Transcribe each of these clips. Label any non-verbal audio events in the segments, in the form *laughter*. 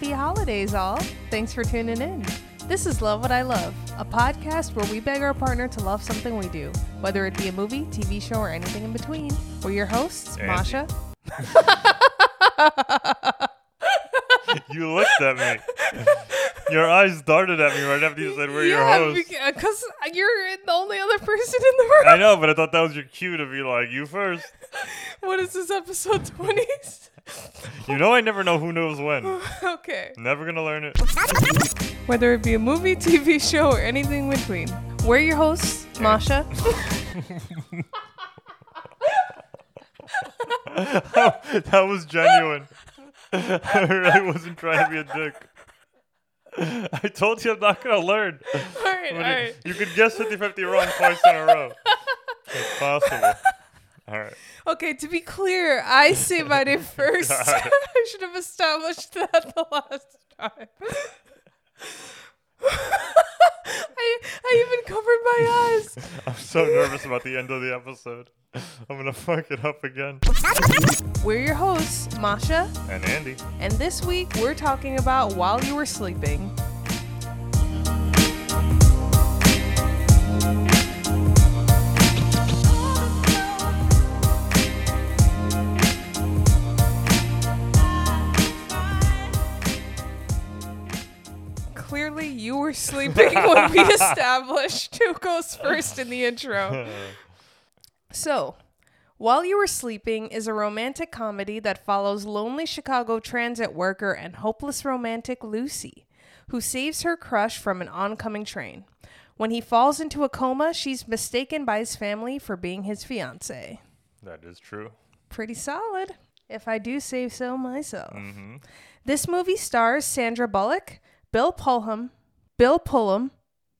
happy holidays, all. Thanks for tuning in. This is Love What I Love, a podcast where we beg our partner to love something we do, whether it be a movie, TV show, or anything in between. We're your hosts, Andy. Masha. *laughs* You looked at me. Your eyes darted at me right after you said we're your host. because uh, you're the only other person in the room. I know, but I thought that was your cue to be like, you first. *laughs* What is this episode 20? *laughs* You know I never know who knows when. *laughs* okay. Never gonna learn it. Whether it be a movie, TV show, or anything in between. We're your hosts, Masha. *laughs* *laughs* that was genuine. I really wasn't trying to be a dick. I told you I'm not gonna learn. all right, all you- right. You could guess 50 50 wrong twice in a row. It's possible. All right. Okay, to be clear, I say my name *laughs* first. *laughs* I should have established that the last time. *laughs* I, I even covered my eyes. I'm so nervous about the end of the episode. I'm gonna fuck it up again. We're your hosts, Masha, And Andy. and this week we're talking about While You Were Sleeping. Clearly, you were sleeping when we *laughs* established who goes first in the intro. So, While You Were Sleeping is a romantic comedy that follows lonely Chicago transit worker and hopeless romantic Lucy, who saves her crush from an oncoming train. When he falls into a coma, she's mistaken by his family for being his fiance. That is true. Pretty solid, if I do say so myself. Mm-hmm. This movie stars Sandra Bullock, Bill Pullum, Bill Pullum,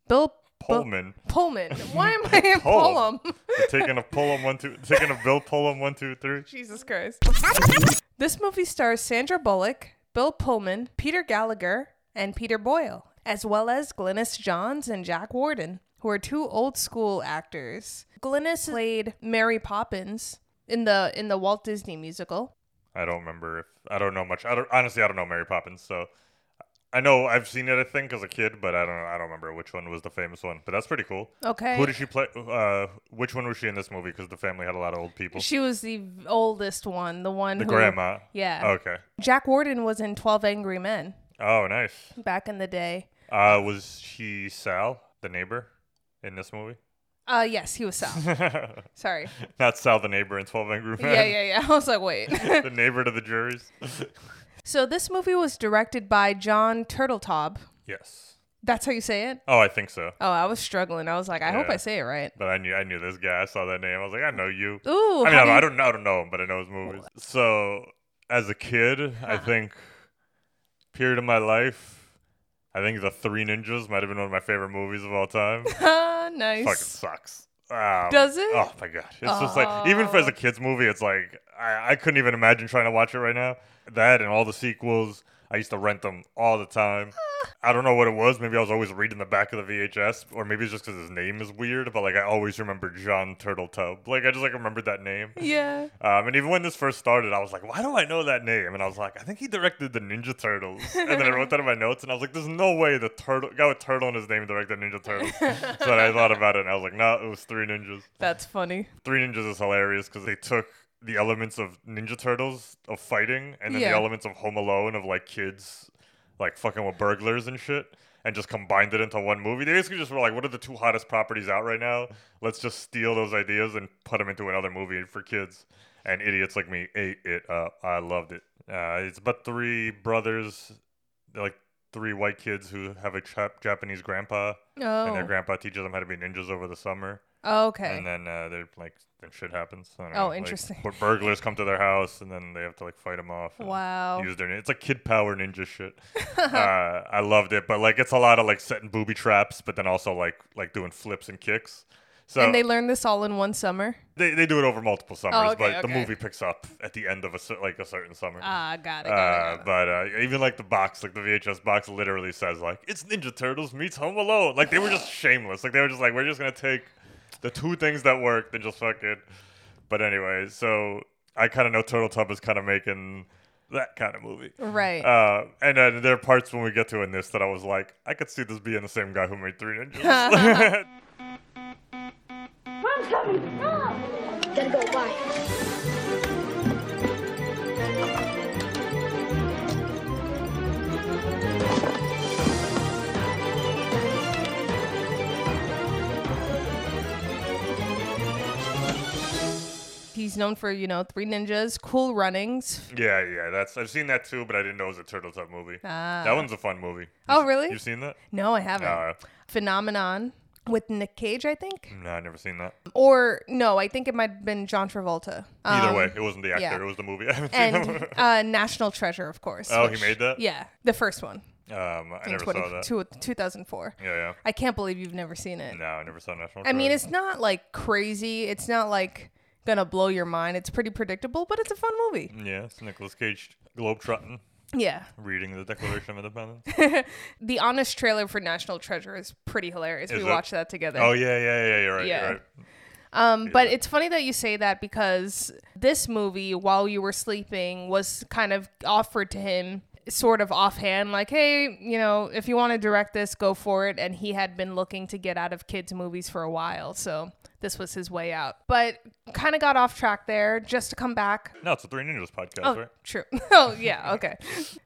Bill Pullman. Pullman. *laughs* Why am I in Pullum. Pullum? Taking a Pullum one two. Taking a Bill Pullum one two three. Jesus Christ. This movie stars Sandra Bullock, Bill Pullman, Peter Gallagher, and Peter Boyle, as well as Glynis Johns and Jack Warden, who are two old school actors. Glynis played Mary Poppins in the in the Walt Disney musical. I don't remember if I don't know much. I don't honestly. I don't know Mary Poppins, so I know I've seen it. I think as a kid, but I don't. I don't remember which one was the famous one. But that's pretty cool. Okay. Who did she play? Uh, which one was she in this movie? Because the family had a lot of old people. She was the oldest one, the one the who grandma. Yeah. Okay. Jack Warden was in 12 Angry Men Oh, nice. back in the day. Uh, was she Sal, the neighbor, in this movie? Uh yes, he was Sal. *laughs* Sorry. Not Sal, the neighbor in Twelve Angry Men. Yeah, yeah, yeah. *laughs* I was like, wait. *laughs* the neighbor to the juries. So this movie was directed by John Turteltaub. yes. That's how you say it? Oh, I think so. Oh, I was struggling. I was like, I hope I say it right. But I knew I knew this guy. I saw that name. I was like, I know you. Ooh. I mean, I, do I you- don't know. I don't know him, but I know his movies. So, as a kid, I uh-huh. think period of my life, I think the Three Ninjas might have been one of my favorite movies of all time. *laughs* Nice. Fucking sucks. Um, Does it? Oh my god! It's just like even for as a kids movie, it's like I, I couldn't even imagine trying to watch it right now. That and all the sequels, I used to rent them all the time. *laughs* I don't know what it was. Maybe I was always reading the back of the VHS, or maybe it's just because his name is weird. But like I always remember John Turtletub. Like I just like remembered that name. Yeah. Um, and even when this first started, I was like, why do I know that name? And I was like, I think he directed the Ninja Turtles. And then I wrote that in my notes, and I was like, there's no way the turtle guy with turtle in his name directed Ninja Turtles. *laughs* so then I thought about it, and I was like, no, it was Three Ninjas. That's funny. Three Ninjas is hilarious because they took the elements of Ninja Turtles of fighting, and then Yeah. the elements of Home Alone of like kids, like fucking with burglars and shit. And just combined it into one movie. They basically just were like, "What are the two hottest properties out right now? Let's just steal those ideas and put them into another movie for kids." and idiots like me ate it up. I loved it. Uh, it's about three brothers, like three white kids who have a Jap- Japanese grandpa, and their Oh. grandpa teaches them how to be ninjas over the summer. Oh okay. And then uh, they're like, then shit happens. I don't Oh, know, like, interesting. bur- burglars come to their house, and then they have to like fight them off. Wow. Use their name. It's like kid power ninja shit. *laughs* uh, I loved it, but like it's a lot of like setting booby traps, but then also like like doing flips and kicks. So and they learned this all in one summer. they, they do it over multiple summers, Oh, okay, but the movie picks up at the end of a like a certain summer. Ah, got it. Got Uh, it, got it. but uh, even like the box, like the VHS box, literally says like it's Ninja Turtles meets Home Alone. Like they were just shameless. Like they were just like we're just gonna take the two things that work, then just fuck it. But anyway, so I kind of know Turtle Tub is kind of making that kind of movie. Right. Uh, and then there are parts when we get to in this that I was like, I could see this being the same guy who made Three Ninjas. *laughs* Mom's coming! Mom! Gotta go, bye. He's known for, you know, Three Ninjas, Cool Runnings. yeah, yeah, that's I've seen that too, but I didn't know it was a Turtle Top movie. Ah. that one's a fun movie. Oh, really? You've seen that? No, I haven't. Uh, Phenomenon with Nick Cage, I think. no, I never seen that. Or no, I think it might have been John Travolta. Either Um, way, it wasn't the actor; yeah. it was the movie. *laughs* I haven't seen And uh, National Treasure, of course. Oh, he made that? Yeah, the first one um, I in never 20, saw that. two- 2004. Yeah, yeah. I can't believe you've never seen it. No, I never saw National. Treasure. I mean, it's not like crazy. It's not like gonna blow your mind. It's pretty predictable, but it's a fun movie. yeah, it's Nicolas Cage globetrotting, Yeah. reading the Declaration of Independence. *laughs* The honest trailer for National Treasure is pretty hilarious. Is we it? watched that together. oh yeah, yeah, yeah. You're right. Yeah. You're right. Um, but it's funny that you say that because this movie, while you were sleeping, was kind of offered to him sort of offhand, like, hey, you know, if you want to direct this, go for it. And he had been looking to get out of kids' movies for a while. So this was his way out. But kind of got off track there just to come back. No, it's a Three Ninjas podcast, Oh, right? true. *laughs* oh, yeah. Okay.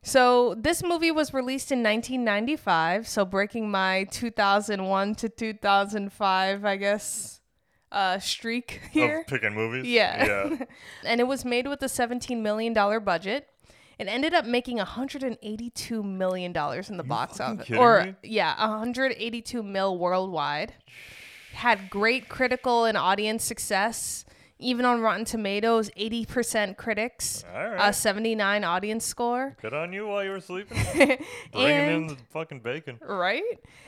So this movie was released in 1995. So breaking my 2001 to 2005, I guess, uh, streak here. Of picking movies. Yeah. Yeah. *laughs* and it was made with a $17 million budget. It ended up making $182 million in the box office. Or, me? yeah, 182 mil worldwide. Had great critical and audience success. Even on Rotten Tomatoes, 80% critics, All a 79 audience score. Good on you while you were sleeping. *laughs* Bringing in the fucking bacon. right?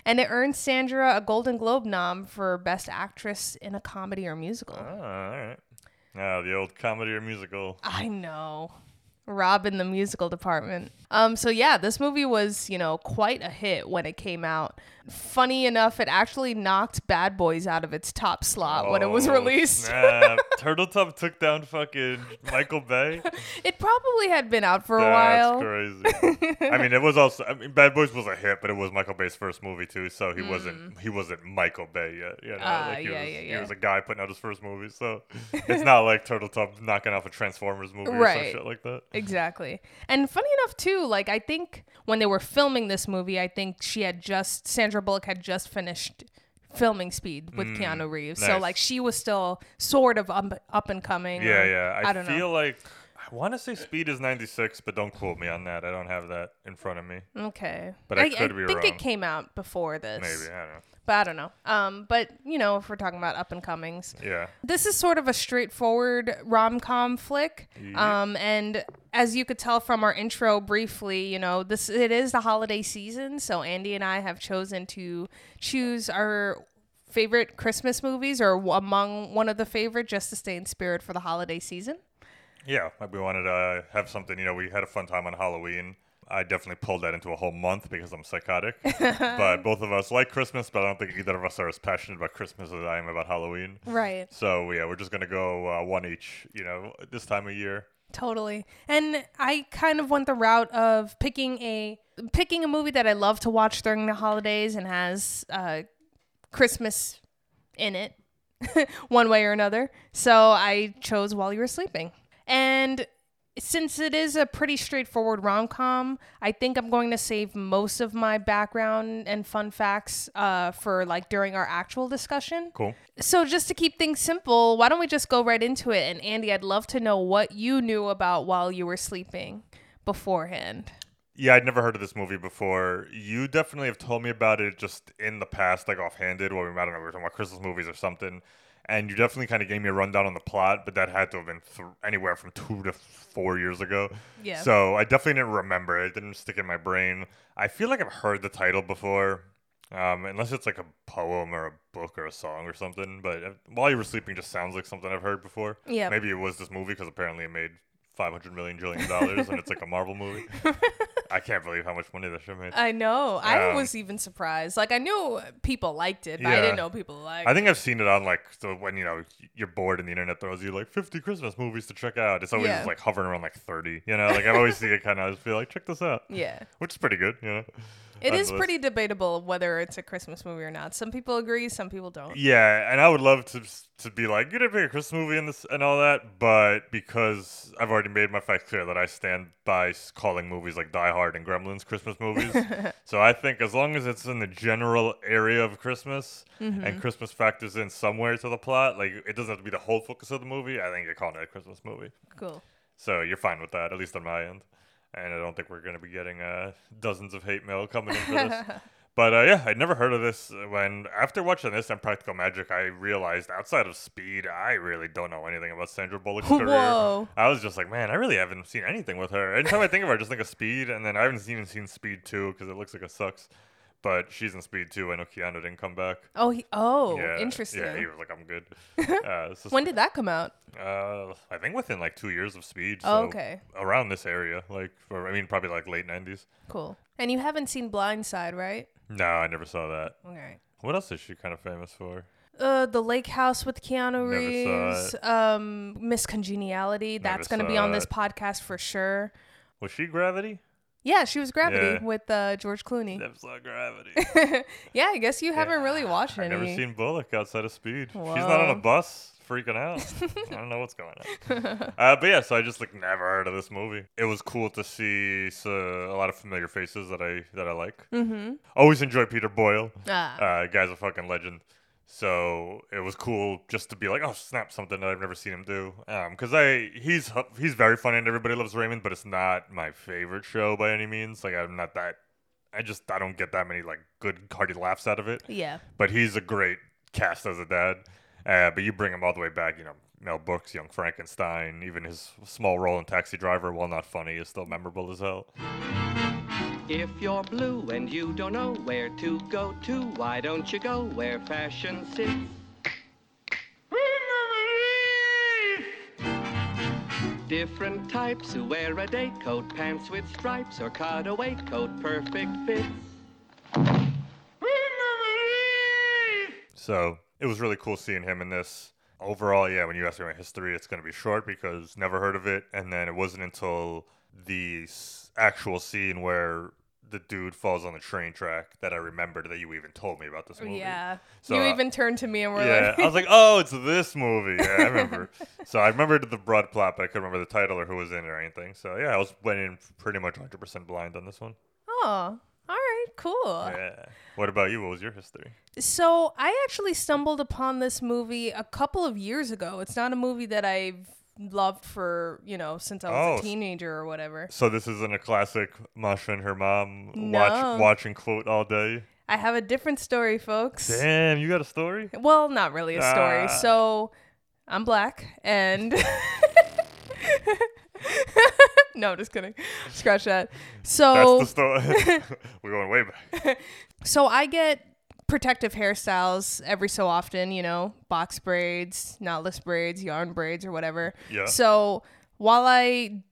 And it earned Sandra a Golden Globe nom for Best Actress in a Comedy or Musical. Oh, all right. Ah, the old comedy or musical. I know. Rob in the musical department. Um, so yeah, this movie was, you know, quite a hit when it came out. Funny enough, it actually knocked Bad Boys out of its top slot when it was Oh, released. *laughs* Turtle Top took down fucking Michael Bay. It probably had been out for a while. That's crazy. *laughs* I mean, it was also. I mean, Bad Boys was a hit, but it was Michael Bay's first movie too, so he wasn't. He wasn't Michael Bay yet. You know, Mm. Ah, like he yeah, was. yeah, He was a guy putting out his first movie, so *laughs* it's not like Turtle Top knocking off a Transformers movie or some shit like that. Exactly. And funny enough too, like I think when they were filming this movie, I think she had just Sandra Bullock had just finished filming Speed with mm, Keanu Reeves. So like she was still sort of up, up and coming. Yeah, or- yeah. I, I don't know. feel like I want to say Speed is 96, but don't quote me on that. I don't have that in front of me. Okay. But I could be wrong. I think it came out before this. Maybe I don't know. But I don't know. Um, but you know, if we're talking about up and comings, Yeah. this is sort of a straightforward rom com flick. Um, and as you could tell from our intro briefly, you know, this it is the holiday season, so Andy and I have chosen to choose our favorite Christmas movies or among one of the favorite just to stay in spirit for the holiday season. Yeah, we wanted to have something. You know, we had a fun time on Halloween. I definitely pulled that into a whole month because I'm psychotic. *laughs* but both of us like Christmas, but I don't think either of us are as passionate about Christmas as I am about Halloween. Right. So yeah, we're just gonna go uh, one each. You know, this time of year. Totally. And I kind of went the route of picking a picking a movie that I love to watch during the holidays and has uh, Christmas in it, *laughs* one way or another. So I chose While You Were Sleeping. And since it is a pretty straightforward rom com, I think I'm going to save most of my background and fun facts uh, for like during our actual discussion. Cool. So just to keep things simple, why don't we just go right into it? And Andy, I'd love to know what you knew about while you were sleeping beforehand. Yeah, I'd never heard of this movie before. You definitely have told me about it just in the past, like offhanded. Well, I don't know, we were talking about Christmas movies or something. And you definitely kind of gave me a rundown on the plot, but that had to have been th- anywhere from two to four years ago. Yeah. So I definitely didn't remember it. It didn't stick in my brain. I feel like I've heard the title before, um, unless it's like a poem or a book or a song or something. But uh, while you were sleeping, just sounds like something I've heard before. Yeah. Maybe it was this movie because apparently it made five hundred million trillion dollars and it's like a Marvel movie. *laughs* I can't believe how much money that shit made. I know. I Um, was even surprised. Like I knew people liked it, but I Yeah. didn't know people liked. I think I've seen it on like so when you know you're bored and the internet throws you like 50 Christmas movies to check out. It's always Yeah. like hovering around like 30. You know, like I always see it kind of. I just feel like check this out, *laughs* Yeah. which is pretty good. You know, It is list. pretty debatable whether it's a Christmas movie or not. Some people agree, some people don't. Yeah, and I would love to to be like, you didn't pick a Christmas movie and this and all that, but because I've already made my facts clear that I stand by calling movies like Die Hard and Gremlins Christmas movies. *laughs* so I think as long as it's in the general area of Christmas Mm-hmm. and Christmas factors in somewhere to the plot, like it doesn't have to be the whole focus of the movie. I think you're calling it a Christmas movie. Cool. So you're fine with that, at least on my end. And I don't think we're going to be getting uh, dozens of hate mail coming in for this. *laughs* but uh, yeah, I'd never heard of this. When after watching this and Practical Magic, I realized outside of Speed, I really don't know anything about Sandra Bullock's *laughs* career. Whoa. I was just like, man, I really haven't seen anything with her. Anytime I think of her, I just think of Speed, and then I haven't even seen Speed 2 because it looks like it sucks. But she's in Speed 2. I know Keanu didn't come back. Oh, he, oh, yeah, interesting. Yeah, he was like, I'm good. *laughs* uh, just- when did that come out? uh, I think within like two years of Speed. Oh, so okay. Around this area, like, for, I mean, probably like late '90s. Cool. And you haven't seen Blindside, right? No, I never saw that. Okay. What else is she kind of famous for? Uh, the Lake House with Keanu Reeves. Um, Miss Congeniality. That's gonna be saw on this podcast for sure. Was she Gravity? Yeah, she was Gravity Yeah. with uh, George Clooney. Never saw Gravity. *laughs* yeah, I guess you haven't really watched I've any. never seen Bullock outside of Speed. She's not on a Whoa. bus, freaking out. I don't know what's going on. *laughs* Uh, but yeah, so I just like never heard of this movie. It was cool to see so, a lot of familiar faces that I that I like. Mm-hmm. Always enjoy Peter Boyle. Ah. Uh, guy's a fucking legend. So it was cool just to be like, oh snap, something that I've never seen him do. Because I he's he's very funny and everybody loves Raymond, but it's not my favorite show by any means. Like I'm not that. I just I don't get that many like good hearty laughs out of it. yeah. But he's a great cast as a dad. Uh, but you bring him all the way back, you know, Mel Brooks, Young Frankenstein, even his small role in Taxi Driver, while not funny, is still memorable as hell. If you're blue and you don't know where to go to, why don't you go where fashion sits? Different types who wear a day coat, pants with stripes, or cutaway coat, perfect fits. So it was really cool seeing him in this. Overall, yeah, when you ask me my history, it's going to be short because never heard of it. And then it wasn't until the actual scene where the dude falls on the train track that I remembered that you even told me about this movie. Yeah. So, you uh, even turned to me and were yeah, like, I was like, oh, it's this movie. Yeah, I remember. *laughs* so I remembered the broad plot, but I couldn't remember the title or who was in it or anything. So yeah, I was went in pretty much 100% blind on this one. oh, all right, cool. Yeah. What about you? What was your history? So I actually stumbled upon this movie a couple of years ago. It's not a movie that I've loved for, you know, since I was Oh, a teenager or whatever. So this isn't a classic Masha and her mom No. watch watch and quote all day. I have a different story, folks. Damn, you got a story? Well, not really a story. Ah. So I'm black and *laughs* No, just kidding. Scratch that. So That's the story. *laughs* We're going way back. *laughs* so I get protective hairstyles every so often, you know, box braids, knotless braids, yarn braids or whatever. Yeah. So while I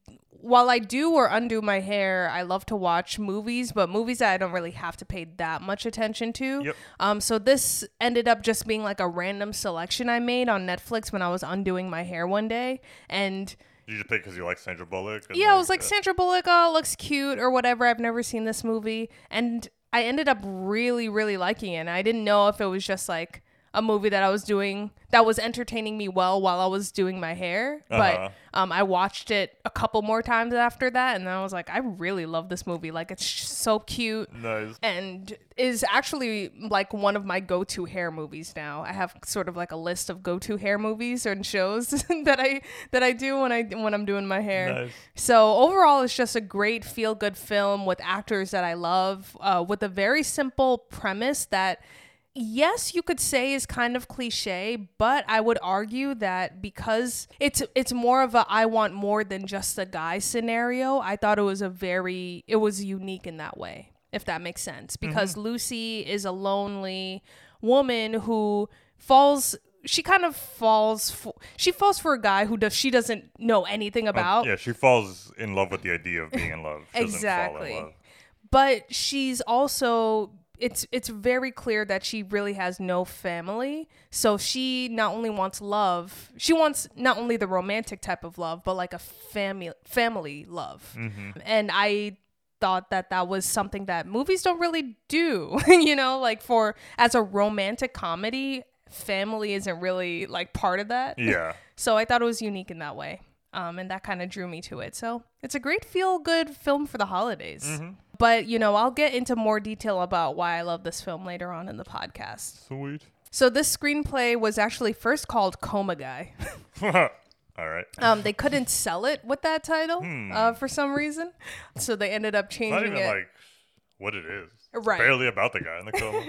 while I do or undo my hair, I love to watch movies, but movies that I don't really have to pay that much attention to. Yep. Um, so this ended up just being like a random selection I made on Netflix when I was undoing my hair one day, and Did You just pick because you like Sandra Bullock. yeah, I was like uh, Sandra Bullock, oh, looks cute or whatever. I've never seen this movie, and I ended up really, really liking it. And I didn't know if it was just like a movie that I was doing that was entertaining me well while I was doing my hair. Uh-huh. But um, I watched it a couple more times after that, and then I was like, I really love this movie. Like, it's so cute Nice. and is actually like one of my go-to hair movies now. I have sort of like a list of go-to hair movies and shows *laughs* that I that I do when I when I'm doing my hair. Nice. So overall, it's just a great feel-good film with actors that I love, uh, with a very simple premise that. Yes, you could say is kind of cliche, but I would argue that because it's it's more of a I want more than just a guy scenario, I thought it was a very it was unique in that way if that makes sense. Because Lucy is a lonely woman who falls she kind of falls for she falls for a guy who does she doesn't know anything about. Uh, yeah, she falls in love with the idea of being in love. *laughs* She doesn't fall in Exactly. love. But she's also it's it's very clear that she really has no family. So she not only wants love, she wants not only the romantic type of love, but like a family family love. And I thought that that was something that movies don't really do. *laughs* you know, like for as a romantic comedy, family isn't really like part of that. Yeah. *laughs* So I thought it was unique in that way. Um, and that kind of drew me to it. So it's a great feel good film for the holidays. But, you know, I'll get into more detail about why I love this film later on in the podcast. Sweet. So this screenplay was actually first called Coma Guy. *laughs* *laughs* All right. Um, they couldn't sell it with that title uh, for some reason. So they ended up Not changing even it. like what it is. It's Right. Barely about the guy in the *laughs* coma.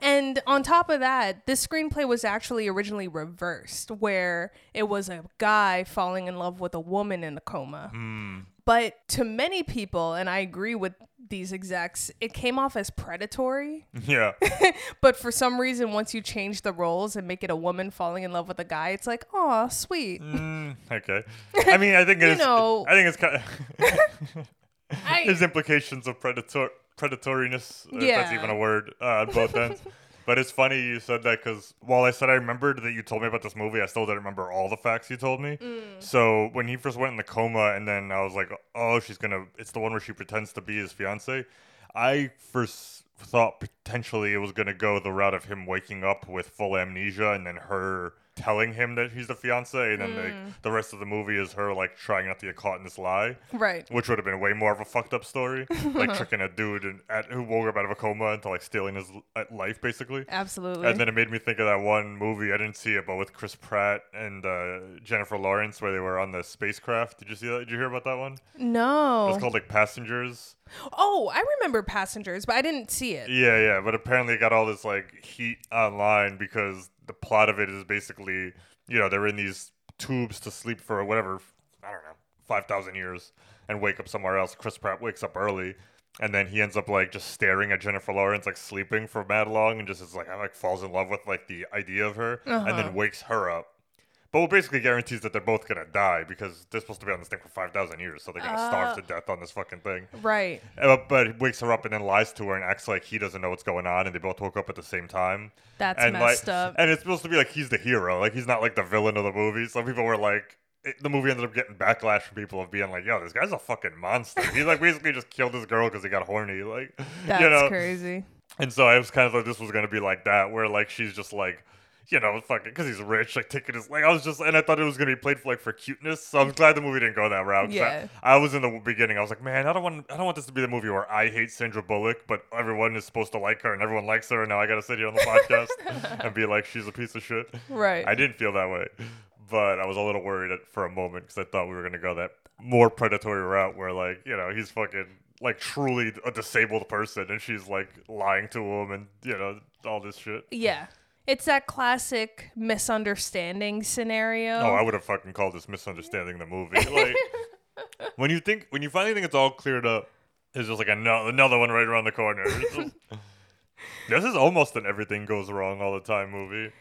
And on top of that, this screenplay was actually originally reversed, where it was a guy falling in love with a woman in a coma. But to many people, and I agree with these execs, it came off as predatory. *laughs* yeah. *laughs* But for some reason, once you change the roles and make it a woman falling in love with a guy, it's like, oh, sweet. Mm, okay. *laughs* I mean, I think You it's. know- I think it's kind of. I, There's implications of predator predatoriness, if that's even a word, uh, on both ends. But it's funny you said that because while I said I remembered that you told me about this movie, I still didn't remember all the facts you told me. Mm. So when he first went in the coma, and then I was like, "Oh, she's gonna," it's the one where she pretends to be his fiance. I first thought potentially it was gonna go the route of him waking up with full amnesia, and then her telling him that he's the fiance, and then the, the rest of the movie is her like trying not to get caught in this lie right. which would have been way more of a fucked up story, like *laughs* tricking a dude and, at, who woke up out of a coma into like stealing his uh, life, basically. Absolutely. And then it made me think of that one movie. I didn't see it, but with Chris Pratt and uh, Jennifer Lawrence, where they were on the spacecraft. Did you see that? Did you hear about that one? No. It's called like Passengers. oh, I remember Passengers, but I didn't see it. Yeah, yeah. But apparently, it got all this like heat online because the plot of it is basically, you know, they're in these tubes to sleep for whatever, I don't know, five thousand years, and wake up somewhere else. Chris Pratt wakes up early, and then he ends up like just staring at Jennifer Lawrence, like sleeping for mad long, and just is like, like falls in love with like the idea of her, and then uh-huh. wakes her up. But basically guarantees that they're both gonna die because they're supposed to be on this thing for five thousand years, so they're gonna starve to death on this fucking thing. Right. Uh, but he wakes her up and then lies to her and acts like he doesn't know what's going on, and they both woke up at the same time. That's and messed like, up. And it's supposed to be like he's the hero, like he's not like the villain of the movie. Some people were like, it, the movie ended up getting backlash from people of being like, "Yo, this guy's a fucking monster." He like basically just killed this girl because he got horny, like *laughs* That's you know. crazy. And so I was kind of like, this was gonna be like that, where like she's just like. You know, fucking, because he's rich, like taking his like. I was just, and I thought it was gonna be played for like for cuteness. So I'm glad the movie didn't go that route. Yeah. I, I was in the beginning. I was like, man, I don't want, I don't want this to be the movie where I hate Sandra Bullock, but everyone is supposed to like her and everyone likes her, and now I gotta sit here on the podcast *laughs* and be like, she's a piece of shit. Right. I didn't feel that way, but I was a little worried for a moment because I thought we were gonna go that more predatory route where like, you know, he's fucking like truly a disabled person, and she's like lying to him, and you know, all this shit. Yeah. It's that classic misunderstanding scenario. Oh, I would have fucking called this misunderstanding the movie. Like *laughs* when you think when you finally think it's all cleared up, it's just like another another one right around the corner. Just- *laughs* this is almost an everything goes wrong all the time movie,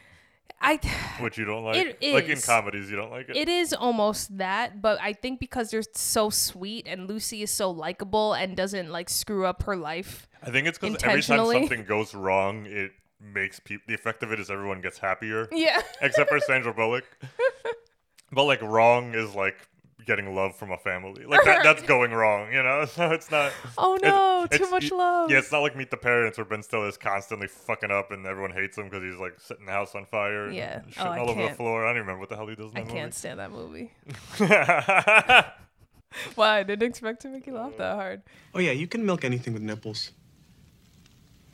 I which you don't like. Like in comedies, you don't like it. it is almost that, but I think because they're so sweet and Lucy is so likable and doesn't like screw up her life. I think it's because every time something goes wrong, it makes people. The effect of it is everyone gets happier, Yeah. *laughs* except for Sandra Bullock. *laughs* But like wrong is like getting love from a family. Like that, that's going wrong, you know. *laughs* So it's not. Oh it's- no, too it's- much love. Yeah, it's not like Meet the Parents where Ben Stiller is constantly fucking up and everyone hates him because he's like setting the house on fire. and Yeah. shitting Oh, I all over the can't. floor. I don't even remember what the hell he does in I that can't stand that movie. movie. Why? I didn't expect to make you laugh that hard. Oh, yeah, you can milk anything with nipples.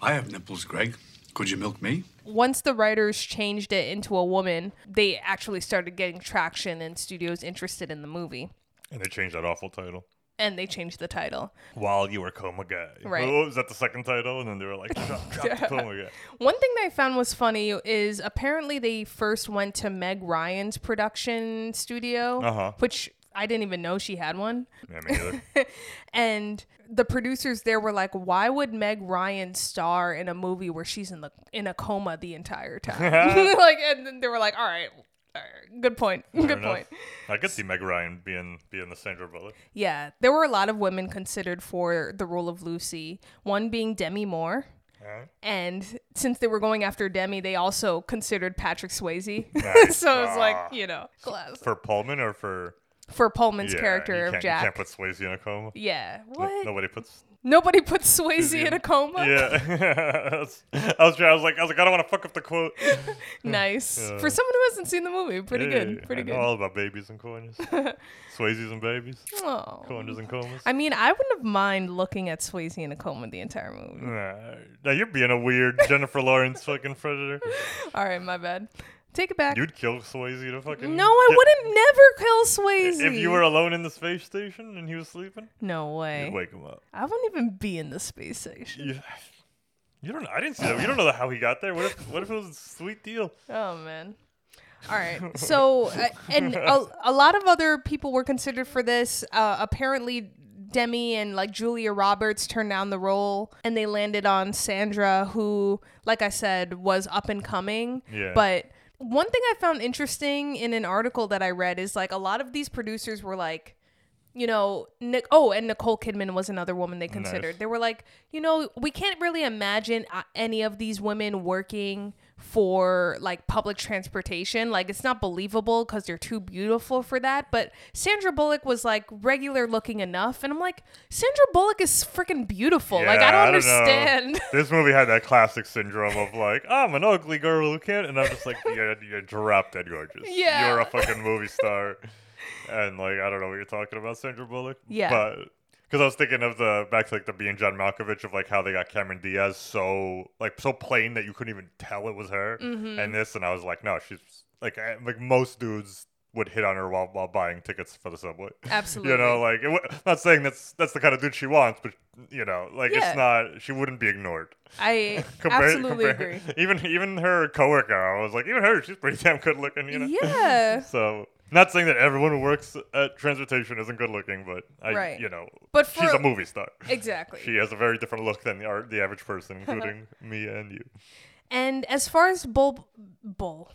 I have nipples, Greg. Could you milk me? Once the writers changed it into a woman, they actually started getting traction and studios interested in the movie. and they changed that awful title. And they changed the title. While you were coma guy. Right. What was that the second title? And then they were like, drop, drop the *laughs* coma guy. One thing that I found was funny is apparently they first went to Meg Ryan's production studio, Uh-huh. which I didn't even know she had one. Yeah, me neither. *laughs* and the producers there were like, "Why would Meg Ryan star in a movie where she's in the in a coma the entire *laughs* time?" *laughs* like, and then they were like, "All right, all right good point, Fair good enough. point." I could see Meg Ryan being being the Sandra Bullock. Yeah, there were a lot of women considered for the role of Lucy. One being Demi Moore. And since they were going after Demi, they also considered Patrick Swayze. Nice. so it's like, you know, class. For Pullman or for For Pullman's yeah, character of Jack. You can't put Swayze in a coma. yeah. No- What? Nobody puts. Nobody puts Swayze in a coma? Yeah, *laughs* I was. I was like, I was like, I don't want to fuck up the quote. *laughs* Nice. Yeah. For someone who hasn't seen the movie, pretty good. Pretty I good. all about babies and corners. *laughs* Swayzes and babies, Oh. corners and comas. I mean, I wouldn't have mind looking at Swayze in a coma the entire movie. Nah, now you're being a weird Jennifer Lawrence fucking predator. All right, my bad. Take it back. You'd kill Swayze to fucking. no, I get- wouldn't never kill Swayze. If you were alone in the space station and he was sleeping, No way. you'd wake him up. I wouldn't even be in the space station. Yeah. You don't. I didn't see that. You don't know how he got there. What if? What if it was a sweet deal? Oh man. All right. So, uh, and a, a lot of other people were considered for this. Uh, apparently, Demi and like Julia Roberts turned down the role, and they landed on Sandra, who, like I said, was up and coming. Yeah. But one thing I found interesting in an article that I read is like a lot of these producers were like. You know, Nick. Oh, and Nicole Kidman was another woman they considered. Nice. They were like, you know, we can't really imagine uh, any of these women working for like public transportation. Like it's not believable because they're too beautiful for that. But Sandra Bullock was like regular looking enough, and I'm like, Sandra Bullock is freaking beautiful. like I Yeah, don't know. understand. *laughs* this movie had that classic syndrome of *laughs* like, I'm an ugly girl who can't, and I'm just like, you're, you're drop dead gorgeous. Yeah. You're a fucking movie star, and like, I don't know what you're talking about, Sandra Bullock. Yeah. But because I was thinking of the back to like the being John Malkovich of like how they got Cameron Diaz so like so plain that you couldn't even tell it was her, Mm-hmm. and this, and I was like, no, she's like I- like most dudes would hit on her while while buying tickets for the subway. *laughs* Absolutely. You know, like it, w- not saying that's that's the kind of dude she wants, but you know, like Yeah. it's not. She wouldn't be ignored. I *laughs* Compare- absolutely compare- agree. *laughs* Even even her coworker, I was like, even her, she's pretty damn good looking. You know. Yeah. So not saying that everyone who works at transportation isn't good looking, but I, Right. you know, But she's a movie star. Exactly. *laughs* She has a very different look than the the average person, *laughs* including me and you. And as far as Bull, Bull,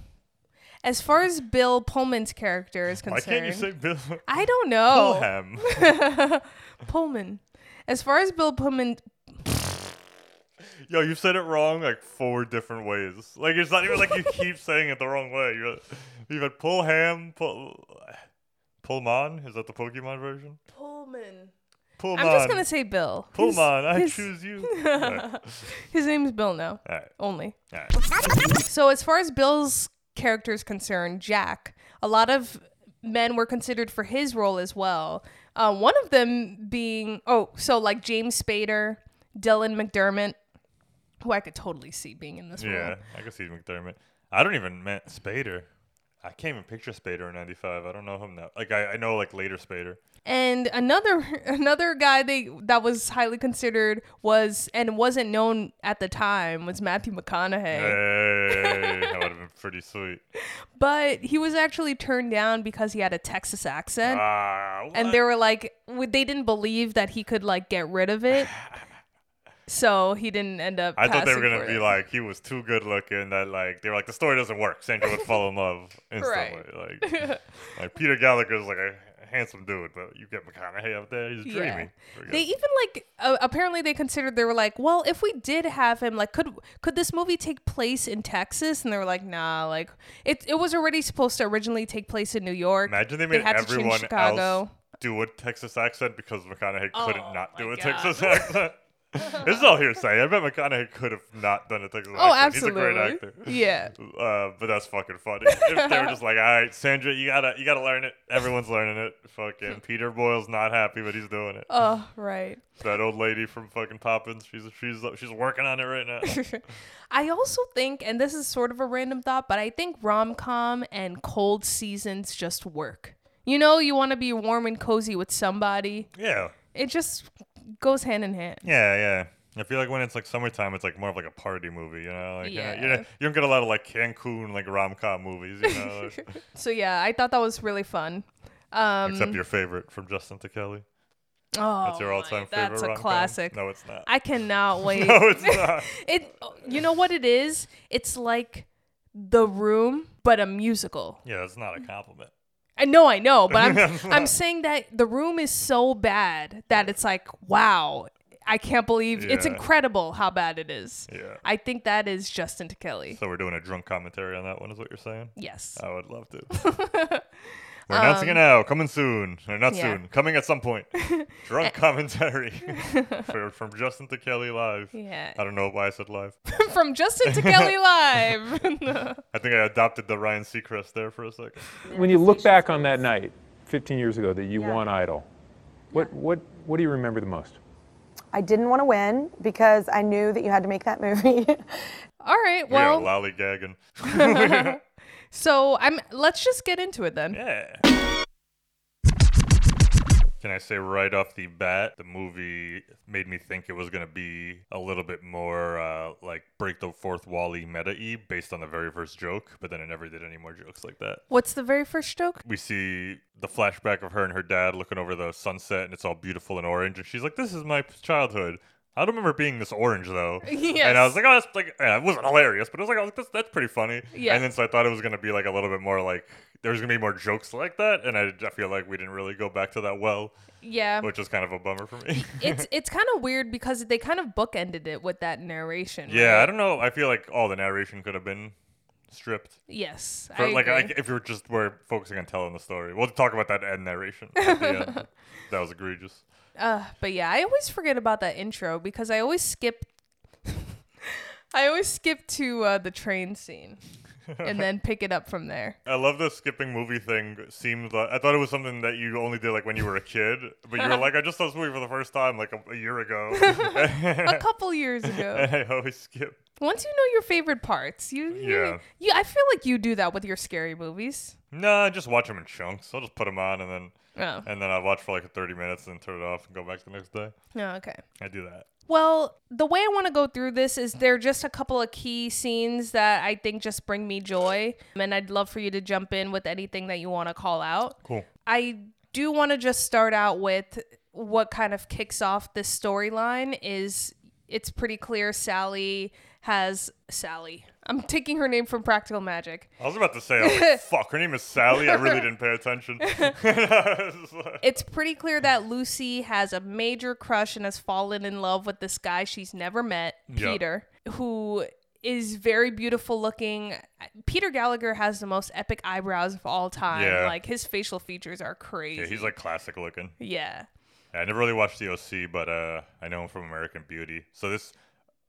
as far as Bill Pullman's character is concerned, Why can't you say Bill I don't know. Pullham? *laughs* Pullman. As far as Bill Pullman, Yo, you said it wrong like four different ways. Like it's not even like you *laughs* keep saying it the wrong way. You're, you've had pull ham, pull, Pullman. Is that the Pokemon version? Pullman. Pullman. I'm just gonna say Bill. His- Pullman. I his, choose you. *laughs* Alright. His name's Bill now. Alright. Only. Alright. So as far as Bill's character is concerned, Jack, a lot of men were considered for his role as well. Uh, one of them being oh, so like James Spader, Dylan McDermott, who I could totally see being in this role. Yeah, I could see McDermott. I don't even met Spader. I can't even picture Spader in '95. I don't know him now. Like I, I know like later Spader. And another *laughs* another guy they that was highly considered was and wasn't known at the time was Matthew McConaughey. Hey, that would have been pretty sweet. *laughs* But he was actually turned down because he had a Texas accent. Ah, and they were like they didn't believe that he could like get rid of it. *sighs* *sighs* so he didn't end up I thought they were gonna be like he was too good looking that like they were like the story doesn't work. Sandra would fall in love *laughs* instantly. Like *laughs* like Peter Gallagher's like a handsome dude, but you get McConaughey up there, he's Yeah. dreamy. Pretty They even like uh, apparently they considered they were like, well, if we did have him, like, could could this movie take place in Texas? And they were like, nah, like it it was already supposed to originally take place in New York. Imagine they made had to everyone Chicago. else do a Texas accent because McConaughey couldn't Oh not do a God. Texas *laughs* accent. *laughs* this is all hearsay. I bet McConaughey could have not done a Texas Oh, absolutely. He's a great actor. Yeah. *laughs* Uh, but that's fucking funny. if they were just like, all right, Sandra, you gotta you gotta learn it. Everyone's learning it. Fucking Peter Boyle's not happy, but he's doing it. Oh, right. that old lady from fucking Poppins, she's she's she's working on it right now. *laughs* I also think, and this is sort of a random thought, but I think rom com and cold seasons just work. You know, you want to be warm and cozy with somebody. yeah, It just goes hand in hand. yeah, yeah. I feel like when it's like summertime, it's like more of like a party movie, you know? Like, yeah. You, know, you, Yeah. know, you don't get a lot of like Cancun like rom com movies, you know? *laughs* So yeah, I thought that was really fun. Um, Except your favorite from Justin to Kelly. oh, That's your all-time my- favorite That's a rom-com? classic. No, it's not. I cannot *laughs* wait. no, it's not. *laughs* it. You know what it is? It's like The Room, but a musical. Yeah, that's not a compliment. I know, I know, but I'm *laughs* I'm saying that The Room is so bad that it's like, wow, I can't believe it's incredible how bad it is. Yeah. I think that is Justin to Kelly. So we're doing a drunk commentary on that one, is what you're saying? Yes. I would love to. *laughs* We're announcing it now. Coming soon. Or not Um, yeah. soon. Coming at some point. *laughs* Drunk commentary *laughs* for, from Justin to Kelly live. Yeah. I don't know why I said live. *laughs* From Justin to Kelly live. I think I adopted the Ryan Seacrest there for a second. When you look back on that night, 15 years ago, that you won Idol, what, what, what do you remember the most? I didn't want to win because I knew that you had to make that movie. All right. We are Well, lollygagging. So I'm. Let's just get into it then. Yeah. Can I say right off the bat, the movie made me think it was going to be a little bit more uh, like break the fourth wally meta y based on the very first joke, but then it never did any more jokes like that. What's the very first joke? We see the flashback of her and her dad looking over the sunset and it's all beautiful and orange, and she's like, This is my childhood. I don't remember being this orange though. *laughs* And I was like, oh, that's like, yeah, it wasn't hilarious, but it was like, oh, that's, that's pretty funny. Yeah. And then so I thought it was gonna be like a little bit more like there was gonna be more jokes like that, and I, I feel like we didn't really go back to that well, Yeah. which is kind of a bummer for me. *laughs* it's it's kind of weird because they kind of bookended it with that narration. yeah, right? I don't know. I feel like all the narration could have been stripped. Yes. For, I like, if are just were focusing on telling the story, we'll talk about that end narration. At the end. *laughs* That was egregious. Uh, but yeah, I always forget about that intro because I always skip. *laughs* I always skip to uh, the train scene, and then pick it up from there. *laughs* I love the skipping movie thing. Seemed like I thought it was something that you only did like when you were a kid, but you were like, I just saw this movie for the first time like a, a year ago. *laughs* A couple years ago. and I always skip. Once you know your favorite parts, you, you Yeah. you I feel like you do that with your scary movies. No, I just watch them in chunks. I'll just put them on and then Oh. and then I watch for like 30 minutes and turn it off and go back the next day. Oh, okay. I do that. Well, the way I want to go through this is there are just a couple of key scenes that I think just bring me joy, and I'd love for you to jump in with anything that you want to call out. Cool. I do want to just start out with what kind of kicks off this storyline is it's pretty clear Sally has Sally. I'm taking her name from Practical Magic. I was about to say, was like, *laughs* fuck, her name is Sally. I really didn't pay attention. *laughs* It's pretty clear that Lucy has a major crush and has fallen in love with this guy she's never met, Yeah. Peter, who is very beautiful looking. Peter Gallagher has the most epic eyebrows of all time. Yeah. Like his facial features are crazy. yeah, he's like classic looking. Yeah. I never really watched the OC, but uh, I know him from American Beauty. So this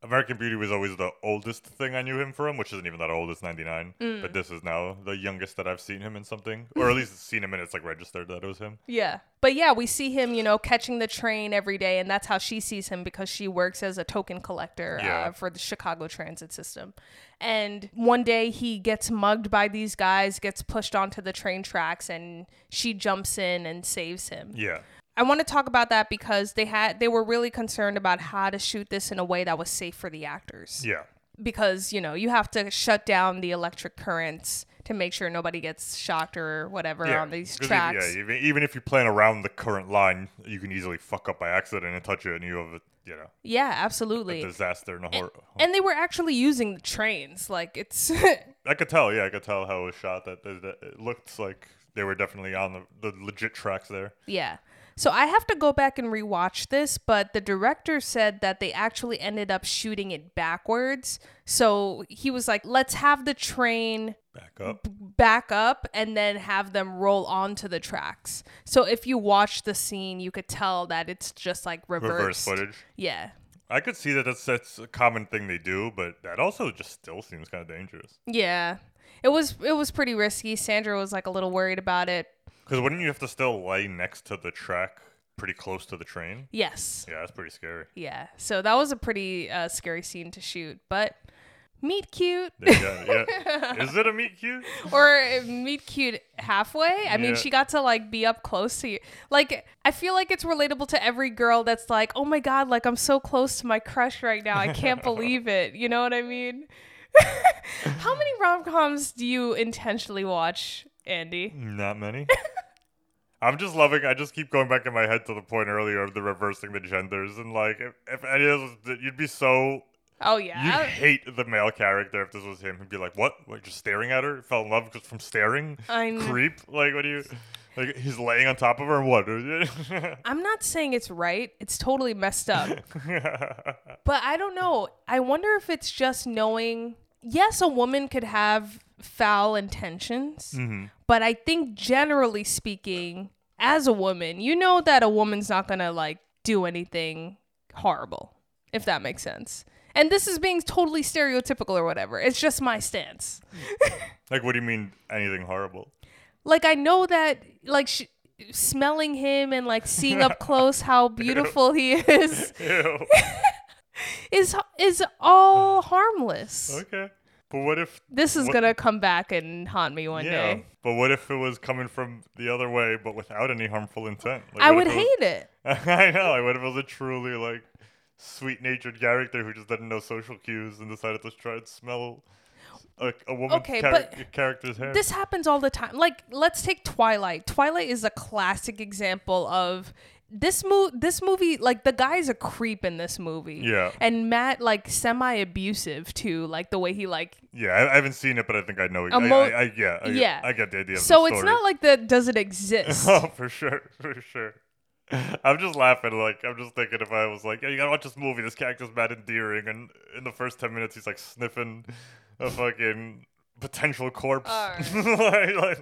American Beauty was always the oldest thing I knew him from, which isn't even that old. It's 99. Mm. But this is now the youngest that I've seen him in something, or at least seen him in it's like registered that it was him. Yeah. But yeah, we see him, you know, catching the train every day, and that's how she sees him because she works as a token collector Yeah. uh, for the Chicago transit system. And one day he gets mugged by these guys, gets pushed onto the train tracks, and she jumps in and saves him. Yeah. I want to talk about that because they had they were really concerned about how to shoot this in a way that was safe for the actors. Yeah. Because, you know, you have to shut down the electric currents to make sure nobody gets shocked or whatever Yeah. on these tracks. yeah, even, even if you plan around the current line, you can easily fuck up by accident and touch it, and you have a you know Yeah, a absolutely. disaster and a horror. And they were actually using the trains. Like it's *laughs* I could tell, yeah, I could tell how it was shot. That, that, that it looked like they were definitely on the, the legit tracks there. yeah. So I have to go back and rewatch this, but the director said that they actually ended up shooting it backwards. So he was like, "Let's have the train Back up. back up and then have them roll onto the tracks." So if you watch the scene, you could tell that it's just like reversed. Reverse footage. Yeah. I could see that that's that's a common thing they do, but that also just still seems kind of dangerous. Yeah. It was it was pretty risky. Sandra was like a little worried about it. Because wouldn't you have to still lay next to the track, pretty close to the train? Yes. Yeah, that's pretty scary. Yeah. So that was a pretty uh, scary scene to shoot, but meet cute Yeah, *laughs* yeah. Is it a meet cute? or uh, meet cute halfway. I mean, she got to like be up close to you. Like, I feel like it's relatable to every girl that's like, oh my God, like I'm so close to my crush right now. I can't *laughs* believe it. You know what I mean? *laughs* How many rom coms do you intentionally watch, Andy? Not many. *laughs* I'm just loving. I just keep going back in my head to the point earlier of the reversing the genders and like if, if any of this, you'd be so Oh yeah. you'd hate the male character if this was him. He'd be like, "What? What? Just staring at her? Fell in love just from staring? I Creep? Like what do you? Like he's laying on top of her? and What? *laughs* I'm not saying it's right. It's totally messed up. *laughs* but I don't know. I wonder if it's just knowing. Yes, a woman could have foul intentions, Mm-hmm. but I think generally speaking, as a woman, you know that a woman's not gonna like do anything horrible, if that makes sense. And this is being totally stereotypical or whatever. It's just my stance. *laughs* like what do you mean? Anything horrible? like I know that like sh- smelling him and like seeing up *laughs* close how beautiful he is *laughs* is is all harmless. okay. But what if? This is what- gonna come back and haunt me one Yeah. day. But what if it was coming from the other way, but without any harmful intent? Like, I would it was- hate it. *laughs* I know. Like, what if it was a truly like sweet-natured character who just didn't know social cues and decided to try and smell a, a woman's Okay, char- but character's hair? This happens all the time. Like let's take Twilight. Twilight is a classic example of this mo- this movie like the guy's a creep in this movie. Yeah. And Matt like semi abusive too, like the way he like yeah, I, I haven't seen it, but I think I know. I, Emo- I, I, yeah, I, yeah. I get the idea. Of So the it's not like that doesn't exist. *laughs* Oh, for sure, for sure. *laughs* I'm just laughing. Like I'm just thinking, if I was like, "Yeah, you gotta watch this movie. This character's mad endearing," and in the first ten minutes, he's like sniffing a fucking potential corpse. *laughs* like, like,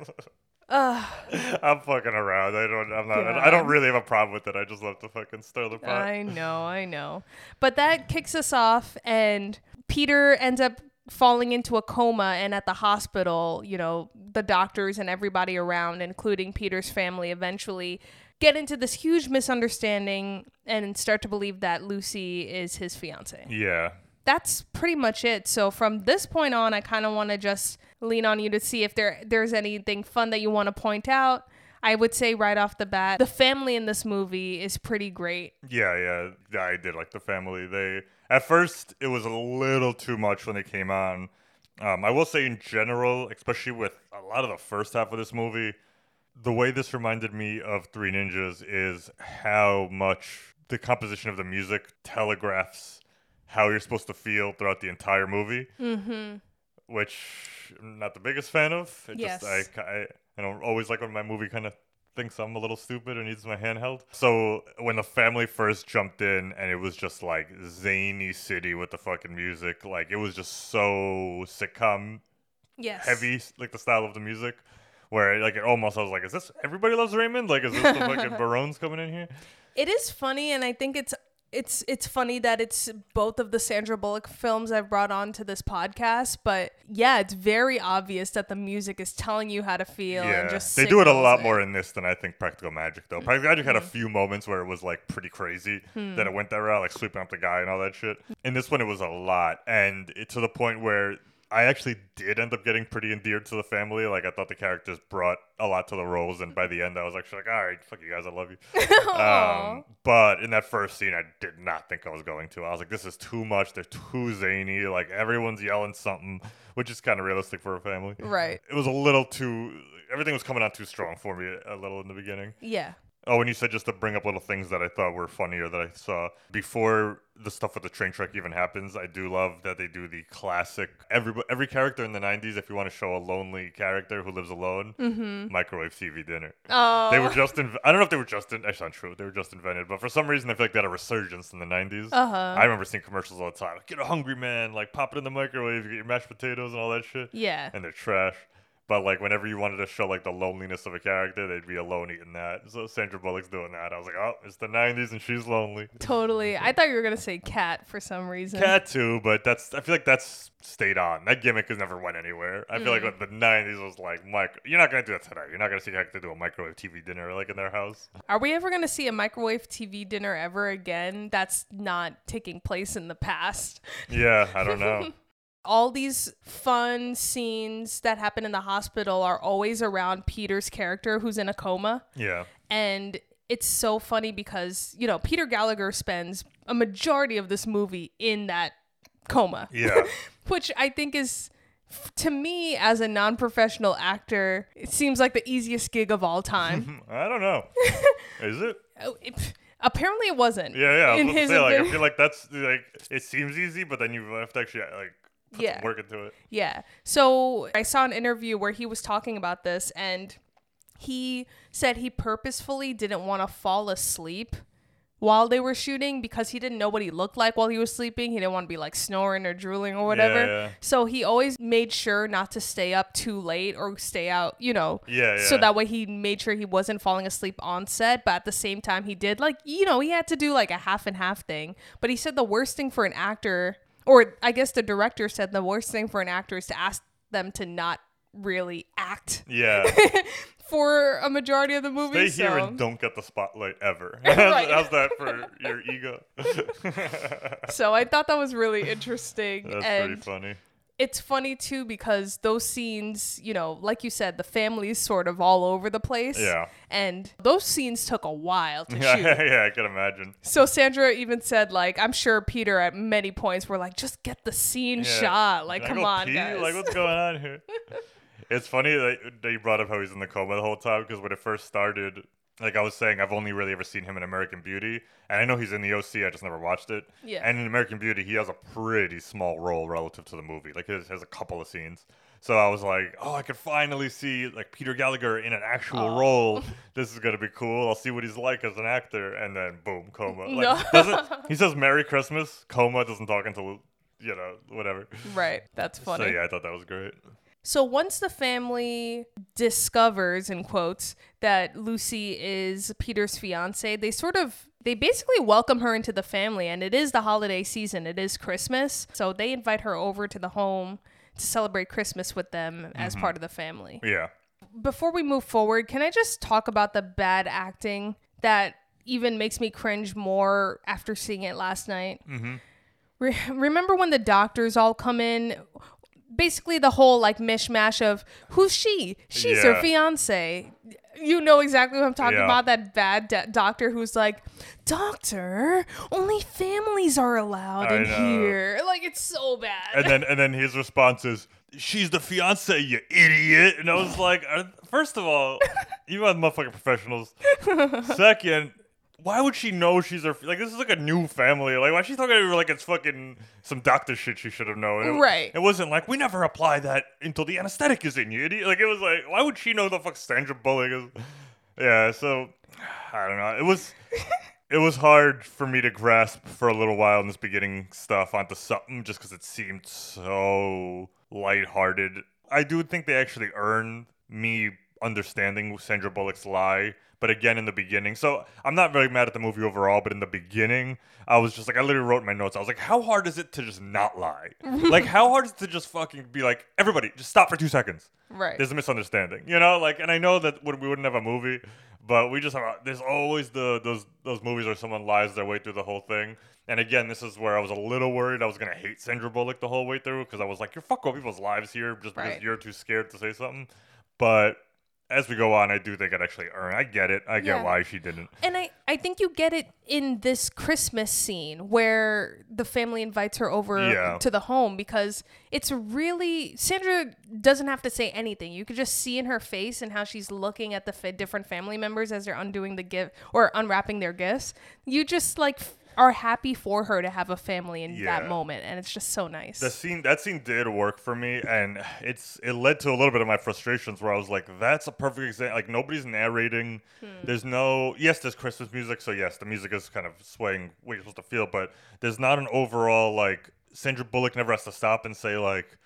I'm fucking around. I don't. I'm not. I don't really have a problem with it. I just love to fucking stir the pot. I know, I know. But that kicks us off, and Peter ends up falling into a coma. And at the hospital, you know, the doctors and everybody around, including Peter's family, eventually get into this huge misunderstanding and start to believe that Lucy is his fiance. yeah. That's pretty much it. So from this point on, I kind of want to just lean on you to see if there there's anything fun that you want to point out. I would say right off the bat, the family in this movie is pretty great. Yeah, yeah, I did like the family. They at first it was a little too much when they came on. Um, I will say in general, especially with a lot of the first half of this movie, the way this reminded me of Three Ninjas is how much the composition of the music telegraphs how you're supposed to feel throughout the entire movie. Mm-hmm. Which I'm not the biggest fan of. It Yes. just I, I I don't always like when my movie kind of thinks I'm a little stupid and needs my handheld. So when the family first jumped in and it was just like zany city with the fucking music, like it was just so sitcom Yes. heavy, like the style of the music. Where like it almost I was like, is this everybody loves Raymond? Like is this the fucking *laughs* Barones coming in here? It is funny, and I think it's it's it's funny that it's both of the Sandra Bullock films I've brought on to this podcast. But yeah, it's very obvious that the music is telling you how to feel and just they do it a lot it. more in this than I think Practical Magic though. Practical Magic Mm-hmm. had a few moments where it was like pretty crazy. Hmm. Then it went that route, like sweeping up the guy and all that shit. In this one, it was a lot, and it, to the point where I actually did end up getting pretty endeared to the family. Like I thought the characters brought a lot to the roles, and by the end, I was actually like, all right, fuck you guys, I love you. *laughs* um, but in that first scene, I did not think I was going to. I was like, this is too much. They're too zany. Like everyone's yelling something, which is kind of realistic for a family Right. it was a little too everything was coming on too strong for me a little in the beginning Yeah. Oh and you said just to bring up little things that i thought were funnier that i saw before the stuff with the train trek even happens i do love that they do the classic every every character in the 90s if you want to show a lonely character who lives alone microwave tv dinner Oh. they were just in i don't know if they were just in that's not true they were just invented but for some reason i feel like they had a resurgence in the 90s Uh-huh. i remember seeing commercials all the time like, get a hungry man like pop it in the microwave you get your mashed potatoes and all that shit Yeah. and they're trash. But like whenever you wanted to show like the loneliness of a character, they'd be alone eating that. So Sandra Bullock's doing that. I was like, oh, it's the '90s and she's lonely. Totally. I thought you were gonna say cat for some reason. Cat too, but that's I feel like that's stayed on. That gimmick has never went anywhere. I feel like Mm. the '90s was like, Mike, you're not gonna do that today. You're not gonna see a character do a microwave TV dinner like in their house. Are we ever gonna see a microwave TV dinner ever again? That's not taking place in the past. Yeah, I don't know. *laughs* all these fun scenes that happen in the hospital are always around Peter's character who's in a coma. yeah, And it's so funny because, you know, Peter Gallagher spends a majority of this movie in that coma, yeah, *laughs* which I think is to me, as a non professional actor, it seems like the easiest gig of all time. *laughs* I don't know. *laughs* Is it? Oh, it- apparently, it wasn't. Yeah, yeah. I was In his say, like, I feel like that's like it seems easy, but then you have to actually like put Yeah. work into it. Yeah. So I saw an interview where he was talking about this, and he said he purposefully didn't want to fall asleep while they were shooting because he didn't know what he looked like while he was sleeping. He didn't want to be like snoring or drooling or whatever. yeah. So he always made sure not to stay up too late or stay out, you know. Yeah, So that way he made sure he wasn't falling asleep on set, but at the same time he did like, you know, he had to do like a half and half thing. But he said the worst thing for an actor or I guess the director said the worst thing for an actor is to ask them to not really act Yeah. *laughs* for a majority of the movie. Stay here and don't get the spotlight ever. *laughs* Right. how's, how's that for your ego? *laughs* so I thought that was really interesting. That's and pretty funny. It's funny too because those scenes, you know, like you said, the family's sort of all over the place. Yeah. And those scenes took a while to *laughs* Yeah, shoot. yeah, I can imagine. So Sandra even said, like, I'm sure Peter at many points were like, just get the scene Yeah. shot. Like, come oh, on, pee? guys. Like, what's going on here? *laughs* it's funny that, that you brought up how he's in the coma the whole time because when it first started, like I was saying, I've only really ever seen him in American Beauty, and I know he's in the OC. I just never watched it. Yeah. And in American Beauty, he has a pretty small role relative to the movie. Like, he has, has a couple of scenes. So I was like, oh, I could finally see like Peter Gallagher in an actual role. *laughs* This is gonna be cool. I'll see what he's like as an actor. And then boom, coma. Like, No. *laughs* he says Merry Christmas? Coma doesn't talk until you know whatever. right. That's funny. So yeah, I thought that was great. So once the family discovers, in quotes, that Lucy is Peter's fiance, they sort of they basically welcome her into the family, and it is the holiday season. It is Christmas, so they invite her over to the home to celebrate Christmas with them as mm-hmm. part of the family. Yeah. Before we move forward, can I just talk about the bad acting that even makes me cringe more after seeing it last night? Mm-hmm. Re- remember when the doctors all come in? Basically, the whole like mishmash of who's she? She's her fiance. You know exactly what I'm talking Yeah. about. That bad do- doctor who's like, Doctor, only families are allowed I in know. here. Like, it's so bad. And then and then his response is, "She's the fiance, you idiot." And I was like, are, first of all, you guys motherfucking professionals. *laughs* Second. Why would she know she's her like? This is like a new family. Like, why is she talking to her like it's fucking some doctor shit she should have known? It- Right. It wasn't like we never apply that until the anesthetic is in, you idiot. Like, it was like, why would she know the fuck Sandra Bullock is? Yeah. So, I don't know. It was. *laughs* it was hard for me to grasp for a little while in this beginning stuff onto something just because it seemed so lighthearted. I do think they actually earned me understanding Sandra Bullock's lie. But again, in the beginning, so I'm not very mad at the movie overall. But in the beginning, I was just like, I literally wrote in my notes. I was like, how hard is it to just not lie? *laughs* like, how hard is it to just fucking be like, everybody, just stop for two seconds. right. There's a misunderstanding, you know. Like, and I know that we wouldn't have a movie, but we just have. There's always the those those movies where someone lies their way through the whole thing. And again, this is where I was a little worried I was gonna hate Sandra Bullock the whole way through because I was like, you're fucking with people's lives here just because Right. you're too scared to say something. But as we go on, I do think it actually earned. I get it. I get Yeah. why she didn't. And I, I think you get it in this Christmas scene where the family invites her over Yeah. to the home because it's really Sandra doesn't have to say anything. You could just see in her face and how she's looking at the different family members as they're undoing the gift or unwrapping their gifts. You just like are happy for her to have a family in that moment, and it's just so nice. The scene that scene did work for me, and it's it led to a little bit of my frustrations where I was like, "That's a perfect example. Like nobody's narrating. Hmm. There's no yes, there's Christmas music, so yes, the music is kind of swaying what you're supposed to feel, but there's not an overall like Sandra Bullock never has to stop and say like."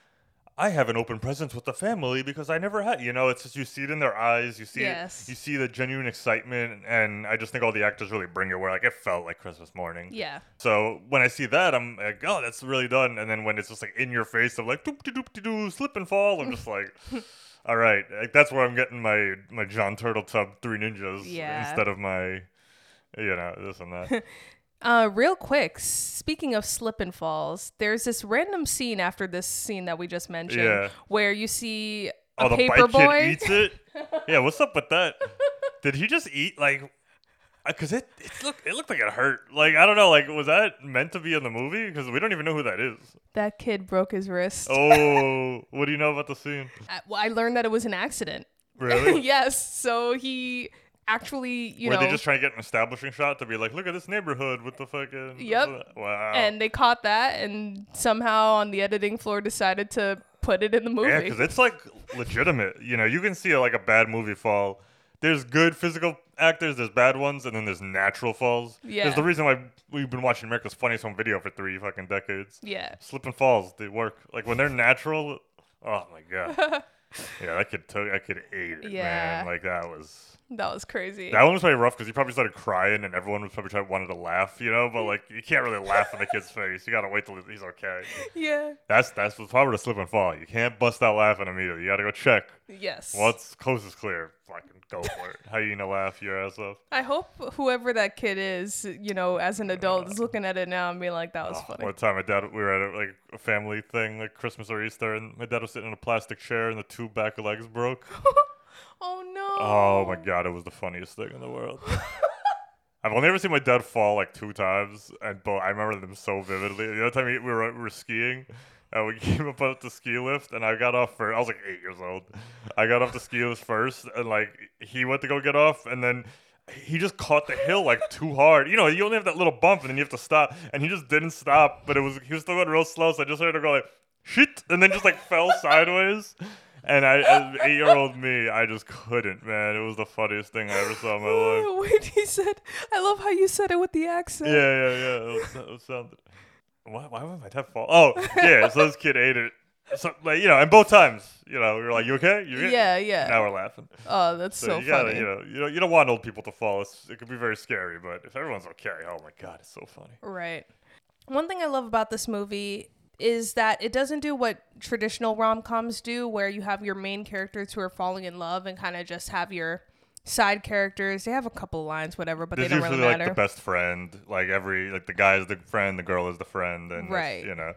I have an open presence with the family because I never had, you know, it's just you see it in their eyes, you see Yes. it, you see the genuine excitement, and I just think all the actors really bring it. Where like it felt like Christmas morning, yeah. so when I see that, I'm like, oh, that's really done. And then when it's just like in your face of like doop de doop de doo, slip and fall, I'm just like, *laughs* all right, like, that's where I'm getting my my John Turtle Tub Three Ninjas Yeah. instead of my, you know, this and that. *laughs* Uh, real quick, speaking of slip and falls, there's this random scene after this scene that we just mentioned Yeah. where you see a oh, the paper bike boy. kid eats it. *laughs* Yeah, what's up with that? Did he just eat like? because it it looked it looked like it hurt. Like I don't know. Like was that meant to be in the movie? Because we don't even know who that is. That kid broke his wrist. Oh, *laughs* what do you know about the scene? I, well, I learned that it was an accident. Really? *laughs* yes. So he actually, you Were know, they just trying to get an establishing shot to be like, look at this neighborhood with the fucking. Yep. Wow. and they caught that, and somehow on the editing floor decided to put it in the movie. Yeah, because it's like legitimate. You know, you can see like a bad movie fall. There's good physical actors, there's bad ones, and then there's natural falls. Yeah. There's the reason why we've been watching America's Funniest Home Video for three fucking decades. yeah. Slip and falls, they work. Like when they're natural, oh my god. *laughs* yeah, I could took, could eat it, Yeah. man. Like that was. That was crazy. That one was probably rough because he probably started crying and everyone was probably trying wanted to laugh, you know. But like, you can't really laugh in the kid's face. You gotta wait till he's okay. *laughs* yeah. That's that's what's probably the slip and fall. You can't bust out laughing immediately. You gotta go check. Yes. Once close is clear, fucking go for it. How you gonna laugh your ass off? I hope whoever that kid is, you know, as an adult, is looking at it now and being like, "That was funny." One time, my dad, we were at a, like a family thing, like Christmas or Easter, and my dad was sitting in a plastic chair, and the two back legs broke. *laughs* Oh no. Oh my god, it was the funniest thing in the world. *laughs* I've only ever seen my dad fall like two times, and but I remember them so vividly. The other time we we were, we were skiing, and we *laughs* came up on the ski lift, and I got off first. I was like eight years old. I got off the ski lift first, and like he went to go get off, and then he just caught the hill like too hard. You know, you only have that little bump, and then you have to stop, and he just didn't stop. But it was he was still going real slow, so I just heard him go like shit, and then just like fell *laughs* sideways. And I, as eight year old me, I just couldn't, man. It was the funniest thing I ever saw in my life. *laughs* Wait, he said. I love how you said it with the accent. Yeah, yeah, yeah. It, was, it sounded. Why, why would my dad fall? Oh, yeah. So this kid ate it. So, like, you know, and both times, you know, we were like, "You okay? You okay?" Yeah, yeah. Now we're laughing. Oh, that's So, so, you gotta, funny. you know, you know, you don't want old people to fall. It's, it could be very scary, but if everyone's okay, oh my god, it's so funny. Right. One thing I love about this movie is that it doesn't do what traditional rom coms do, where you have your main characters who are falling in love and kind of just have your side characters. They have a couple lines, whatever, but There's they don't usually really like matter. the best friend. Like every, like the guy is the friend, the girl is the friend, and Right. you know,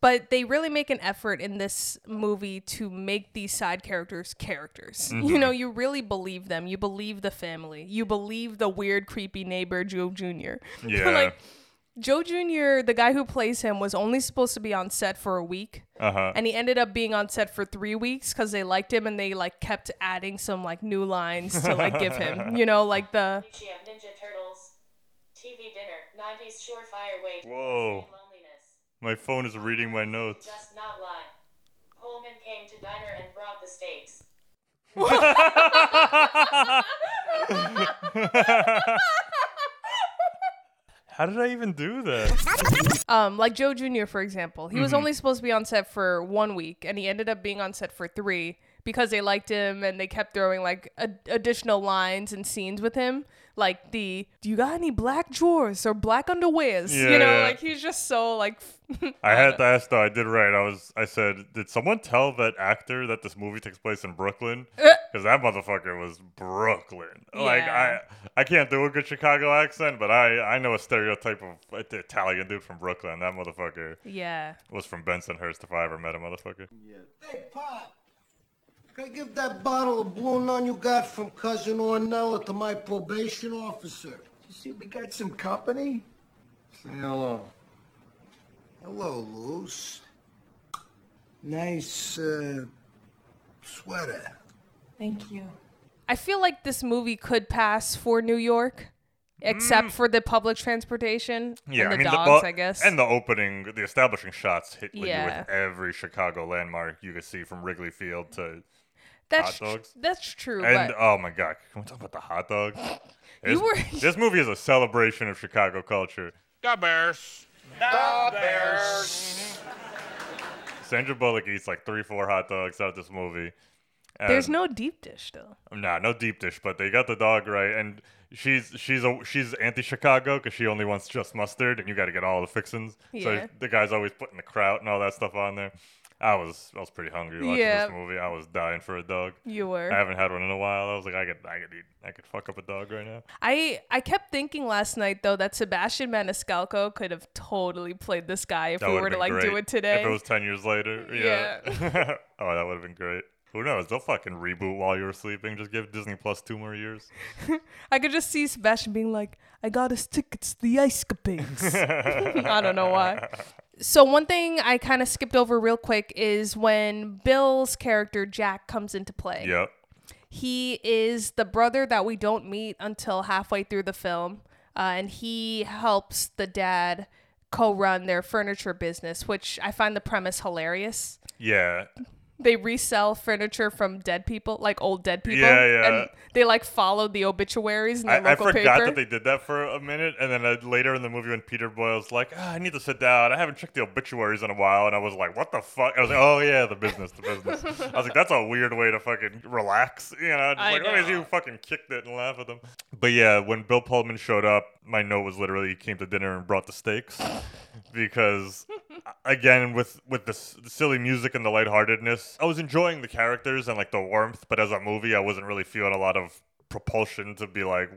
but they really make an effort in this movie to make these side characters characters. *laughs* You mm-hmm. know, you really believe them. You believe the family. You believe the weird, creepy neighbor Joe Jr. *laughs* Yeah. like Joe Jr., the guy who plays him, was only supposed to be on set for a week. uh huh. and he ended up being on set for three weeks because they liked him and they like kept adding some like new lines to like give him *laughs* you know like the GM Ninja Turtles. TV dinner. 90s surefire way. to Whoa. Loneliness. My phone is reading my notes. Just not lie. Pullman came to diner and brought the steaks. *laughs* *laughs* How did I even do this? um like joe jr for example he Mm-hmm. was only supposed to be on set for one week and he ended up being on set for three because they liked him and they kept throwing like ad- additional lines and scenes with him like the do you got any black drawers or black underwears Yeah, you know yeah. like he's just so like *laughs* I had to ask though. I did right. I was. I said, did someone tell that actor that this movie takes place in Brooklyn? Because that motherfucker was Brooklyn. Like I, I can't do a good Chicago accent, but I, I know a stereotype of the Italian dude from Brooklyn. That motherfucker yeah was from Bensonhurst. If I ever met a motherfucker. Yeah. Hey, Pop. Can I give that bottle of Blue Nun you got from Cousin Ornella to my probation officer? You see, we got some company. Say hello. Hello, Luce. Nice, uh, sweater. Thank you. I feel like this movie could pass for New York, except for the public transportation Mm. Yeah, and the I mean, dogs, the, well, I guess. and the opening, the establishing shots hit you Yeah. with every Chicago landmark you could see from Wrigley Field to that's hot dogs. tr- that's true. And but oh my god, can we talk about the hot dog? *laughs* You This, were- this movie is a celebration of Chicago culture. The Bears. The Bears. Sandra Bullock eats like three, four hot dogs out of this movie. There's no deep dish though. Nah, no deep dish, but they got the dog right, and she's she's a she's anti-Chicago because she only wants just mustard, and you got to get all the fixins. Yeah. So the guy's always putting the kraut and all that stuff on there. I was I was pretty hungry watching Yeah. this movie. I was dying for a dog. You were. I haven't had one in a while. I was like, I could I could eat I could fuck up a dog right now. I I kept thinking last night though that Sebastian Maniscalco could have totally played this guy if That we were to like great. do it today. If it was ten years later, yeah. *laughs* oh, that would have been great. Who knows? They'll fucking reboot while you're sleeping. Just give Disney Plus two more years. *laughs* I could just see Sebastian being like, I got us tickets to the Ice Capades. *laughs* I don't know why. So, one thing I kind of skipped over real quick is when Bill's character, Jack, comes into play. Yep. He is the brother that we don't meet until halfway through the film. Uh, and he helps the dad co run their furniture business, which I find the premise hilarious. Yeah. They resell furniture from dead people, like old dead people. Yeah, yeah. And they like followed the obituaries in their I, I forgot paper. that they did that for a minute, and then uh, later in the movie, when Peter Boyle's like, ah, "I need to sit down. I haven't checked the obituaries in a while," and I was like, "What the fuck?" I was like, "Oh yeah, the business, the business." I was like, "That's a weird way to fucking relax," you know? Just I like, "Oh, know. you fucking kicked it and laugh at them." But yeah, when Bill Pullman showed up, my note was literally he came to dinner and brought the steaks, because again with with the, s- the silly music and the lightheartedness, I was enjoying the characters and like the warmth, but as a movie, I wasn't really feeling a lot of propulsion to be like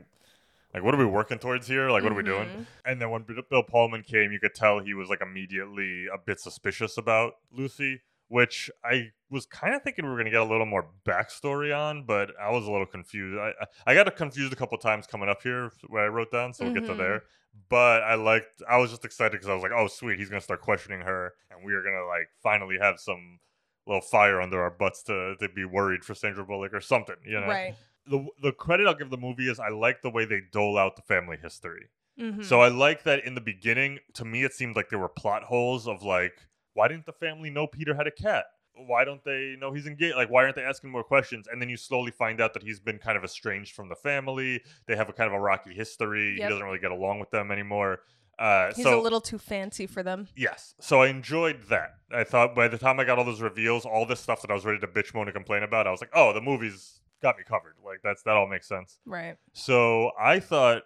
like what are we working towards here? Like what are we doing? And then when Bill Bill pullman came you could tell he was like immediately a bit suspicious about lucy which i was kind of thinking we were going to get a little more backstory on but i was a little confused. I i I got confused a couple times coming up here where i wrote down so we'll get to Mhm. there but i liked i was just excited because i was like oh sweet he's going to start questioning her and we are going to like finally have some little fire under our butts to, to be worried for sandra bullock or something you know Right. the the credit I'll give the movie is I like the way they dole out the family history. Mhm. So I like that in the beginning, to me, it seemed like there were plot holes of like, why didn't the family know Peter had a cat? Why don't they know he's engaged? Like, why aren't they asking more questions? And then you slowly find out that he's been kind of estranged from the family. They have a kind of a rocky history. Yep. He doesn't really get along with them anymore. Uh, He's so a little too fancy for them. Yes. So I enjoyed that. I thought by the time I got all those reveals, all this stuff that I was ready to bitch moan and complain about, I was like, oh, the movie's got me covered. Like that's that all makes sense. Right. So I thought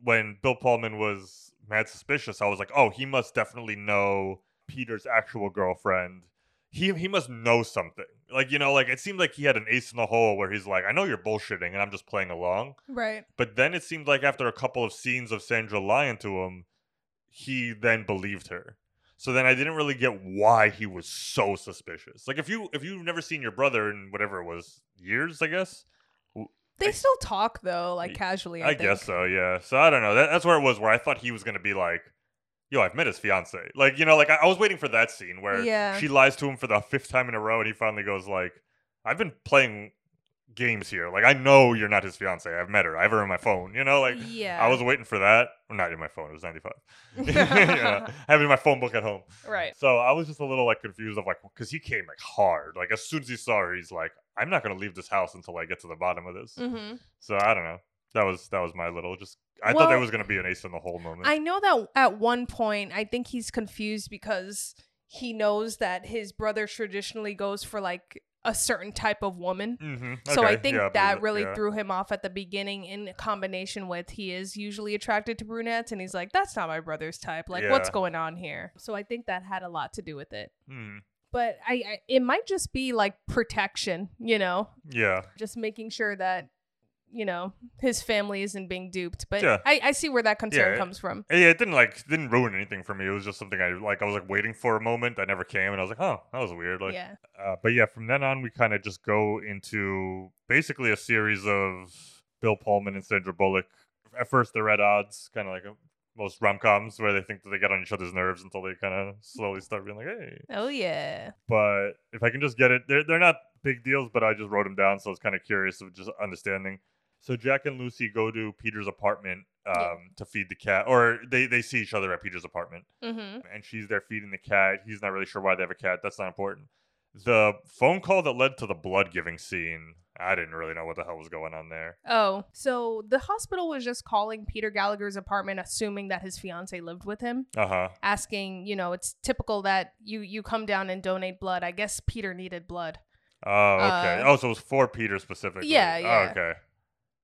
when Bill Pullman was mad suspicious, I was like, oh, he must definitely know Peter's actual girlfriend. He he must know something. Like, you know, like it seemed like he had an ace in the hole where he's like, I know you're bullshitting and I'm just playing along. Right. But then it seemed like after a couple of scenes of Sandra lying to him, he then believed her. So then I didn't really get why he was so suspicious. Like if you if you've never seen your brother in whatever it was years, I guess. They still talk though, like casually. I, I, guess so, yeah. So I don't know. That, that's where it was where I thought he was gonna be like, "Yo, I've met his fiance." Like you know, like I, I was waiting for that scene where Yeah. she lies to him for the fifth time in a row, and he finally goes like, "I've been playing games here. Like I know you're not his fiance. I've met her. I have her on my phone. You know, like Yeah. I was waiting for that. Well, not in my phone. It was 95. *laughs* *laughs* yeah, I have it in my phone book at home. Right. So I was just a little like confused of like because he came like hard. Like as soon as he saw her, he's like, "I'm not gonna leave this house until I get to the bottom of this." Mhm. So I don't know. That was that was my little just. I thought there was gonna be an ace in the hole moment. I know that at one point, I think he's confused because he knows that his brother traditionally goes for like a certain type of woman. Mhm, So I think yeah, that really yeah. threw him off at the beginning in combination with he is usually attracted to brunettes and he's like, that's not my brother's type. Like, what's going on here? So I think that had a lot to do with it. Mhm. But I, I it might just be like protection, you know, Yeah. just making sure that you know his family isn't being duped. But Yeah. I, I see where that concern yeah, comes from. Yeah, it didn't like didn't ruin anything for me. It was just something I like. I was like waiting for a moment that never came, and I was like, oh, that was weird. Like, Yeah. Uh, but yeah, from then on, we kind of just go into basically a series of Bill Pullman and Sandra Bullock. At first, they're at odds, kind of like a, most rom coms where they think that they get on each other's nerves until they kind of slowly start being like, hey. Oh yeah. But if I can just get it, they're, they're not big deals, but I just wrote them down, so I was kind of curious of just understanding. So Jack and Lucy go to Peter's apartment um, Yeah. to feed the cat, or they, they see each other at Peter's apartment Mm-hmm. and she's there feeding the cat. He's not really sure why they have a cat. That's not important. The phone call that led to the blood giving scene, I didn't really know what the hell was going on there. Oh, so the hospital was just calling Peter Gallagher's apartment, assuming that his fiance lived with him, Uh huh. asking, you know, it's typical that you you come down and donate blood. I guess Peter needed blood. Oh, okay. Uh, oh, so it was for Peter specifically. Yeah, Oh, yeah. okay.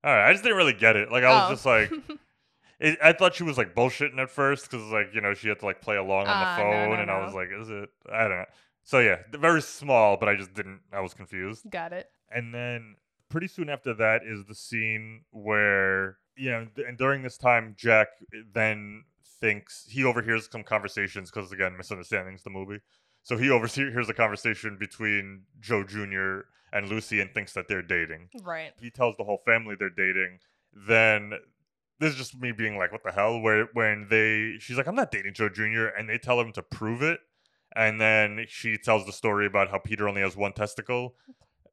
All right. I just didn't really get it. Like, I was Oh. just like, *laughs* it, I thought she was like bullshitting at first because, like, you know, she had to like play along on Ah, the phone, no, and I was like, is it? I don't know. So yeah, very small, but I just didn't. I was confused. Got it. And then pretty soon after that is the scene where, you know, and during this time, Jack then thinks he overhears some conversations because, again, misunderstandings the movie. So he overhears a conversation between Joe Jr. and Lucy and thinks that they're dating. Right. He tells the whole family they're dating. Then this is just me being like, what the hell? Where when they she's like, I'm not dating Joe Jr. and they tell him to prove it. And then she tells the story about how Peter only has one testicle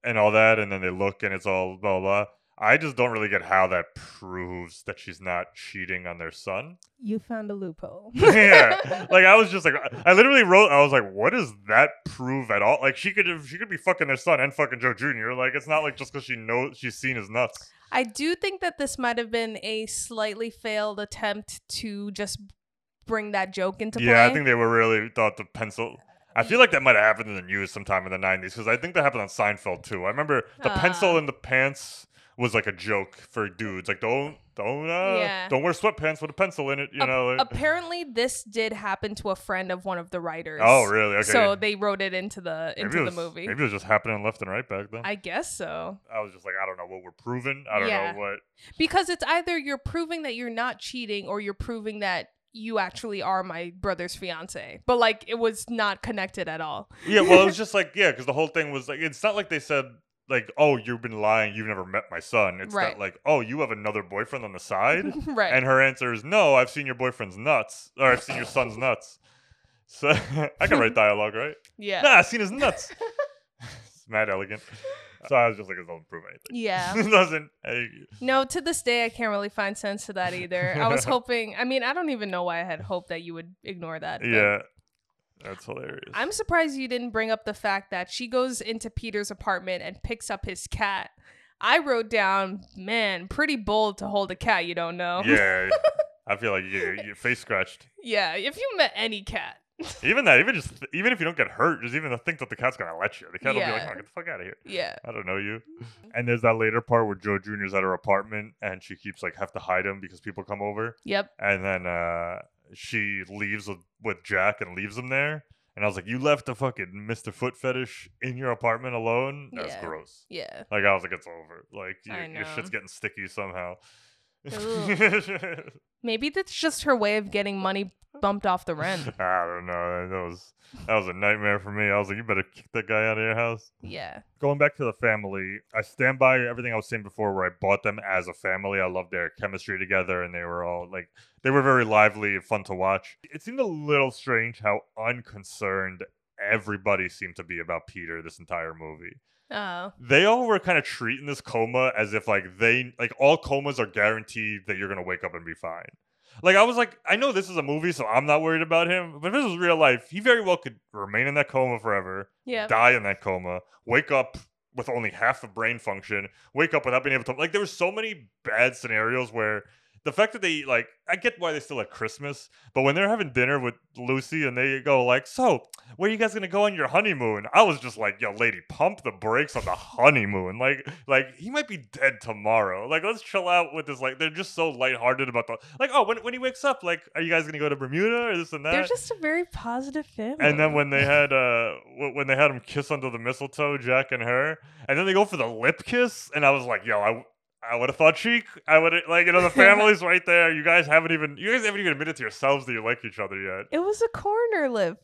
and all that, and then they look and it's all blah blah. blah. I just don't really get how that proves that she's not cheating on their son. You found a loophole. *laughs* yeah, *laughs* like I was just like, I literally wrote, I was like, what does that prove at all? Like she could, she could be fucking their son and fucking Joe Jr. Like it's not like just because she knows she's seen his nuts. I do think that this might have been a slightly failed attempt to just bring that joke into play. Yeah, I think they were really thought the pencil. I feel like that might have happened in the news sometime in the '90s because I think that happened on Seinfeld too. I remember the pencil Ah. in the pants was like a joke for dudes. Like don't don't uh, Yeah. don't wear sweatpants with a pencil in it. You Ap- know. like- apparently this did happen to a friend of one of the writers. Oh, really? Okay. So they wrote it into the into the movie. Maybe it was just happening left and right back then. I guess so. I was just like, I don't know what we're proving. I don't Yeah. know what. Because it's either you're proving that you're not cheating or you're proving that you actually are my brother's fiance. But like it was not connected at all. Yeah, well, it was *laughs* just like yeah, because the whole thing was like it's not like they said like oh you've been lying, you've never met my son. It's Right. that like oh you have another boyfriend on the side, *laughs* Right. And her answer is no, I've seen your boyfriend's nuts or I've seen your son's nuts. So *laughs* I can write *laughs* dialogue, right? Yeah. Nah, I've seen his nuts. it's mad elegant. So I was just like, it doesn't prove anything. Yeah. it doesn't. I- No, to this day I can't really find sense to that either. I was hoping I mean, I don't even know why I had hoped that you would ignore that. yeah, that's hilarious. I'm surprised you didn't bring up the fact that she goes into Peter's apartment and picks up his cat. I wrote down, man, pretty bold to hold a cat you don't know. yeah, *laughs* I feel like you your face scratched. yeah, if you met any cat. *laughs* Even that, even just even if you don't get hurt, just even to think that the cat's gonna let you, the cat will be like, "Oh, get the fuck out of here." Yeah. I don't know you. And there's that later part where Joe Jr.'s at her apartment and she keeps like have to hide him because people come over. Yep. And then uh she leaves with, with Jack and leaves him there. And I was like, You left the fucking Mr. Foot fetish in your apartment alone? That's Yeah. gross. Yeah. Like I was like, it's over. Like your shit's getting sticky somehow. Ugh. *laughs* Maybe that's just her way of getting money bumped off the rent. *laughs* I don't know. That was that was a nightmare for me. I was like, you better kick that guy out of your house. Yeah. Going back to the family, I stand by everything I was saying before where I bought them as a family. I loved their chemistry together and they were all like they were very lively and fun to watch. It seemed a little strange how unconcerned everybody seemed to be about Peter this entire movie. Oh. They all were kind of treating this coma as if like they like all comas are guaranteed that you're gonna wake up and be fine. Like I was like, I know this is a movie, so I'm not worried about him. But if this was real life, he very well could remain in that coma forever, yeah, die in that coma, wake up with only half of brain function, wake up without being able to like there were so many bad scenarios where the fact that they like I get why they still at Christmas, but when they're having dinner with Lucy and they go like, "So, where are you guys gonna go on your honeymoon?" I was just like, "Yo, lady, pump the brakes on the honeymoon. Like, like he might be dead tomorrow. Like, let's chill out with this. Like, they're just so lighthearted about the like. Oh, when when he wakes up, like, are you guys gonna go to Bermuda or this and that? They're just a very positive family. And then when they had uh when they had him kiss under the mistletoe, Jack and her, and then they go for the lip kiss, and I was like, yo, I. I would have thought cheek. I would like you know the *laughs* family's right there. You guys haven't even you guys haven't even admitted to yourselves that you like each other yet. it was a corner lip.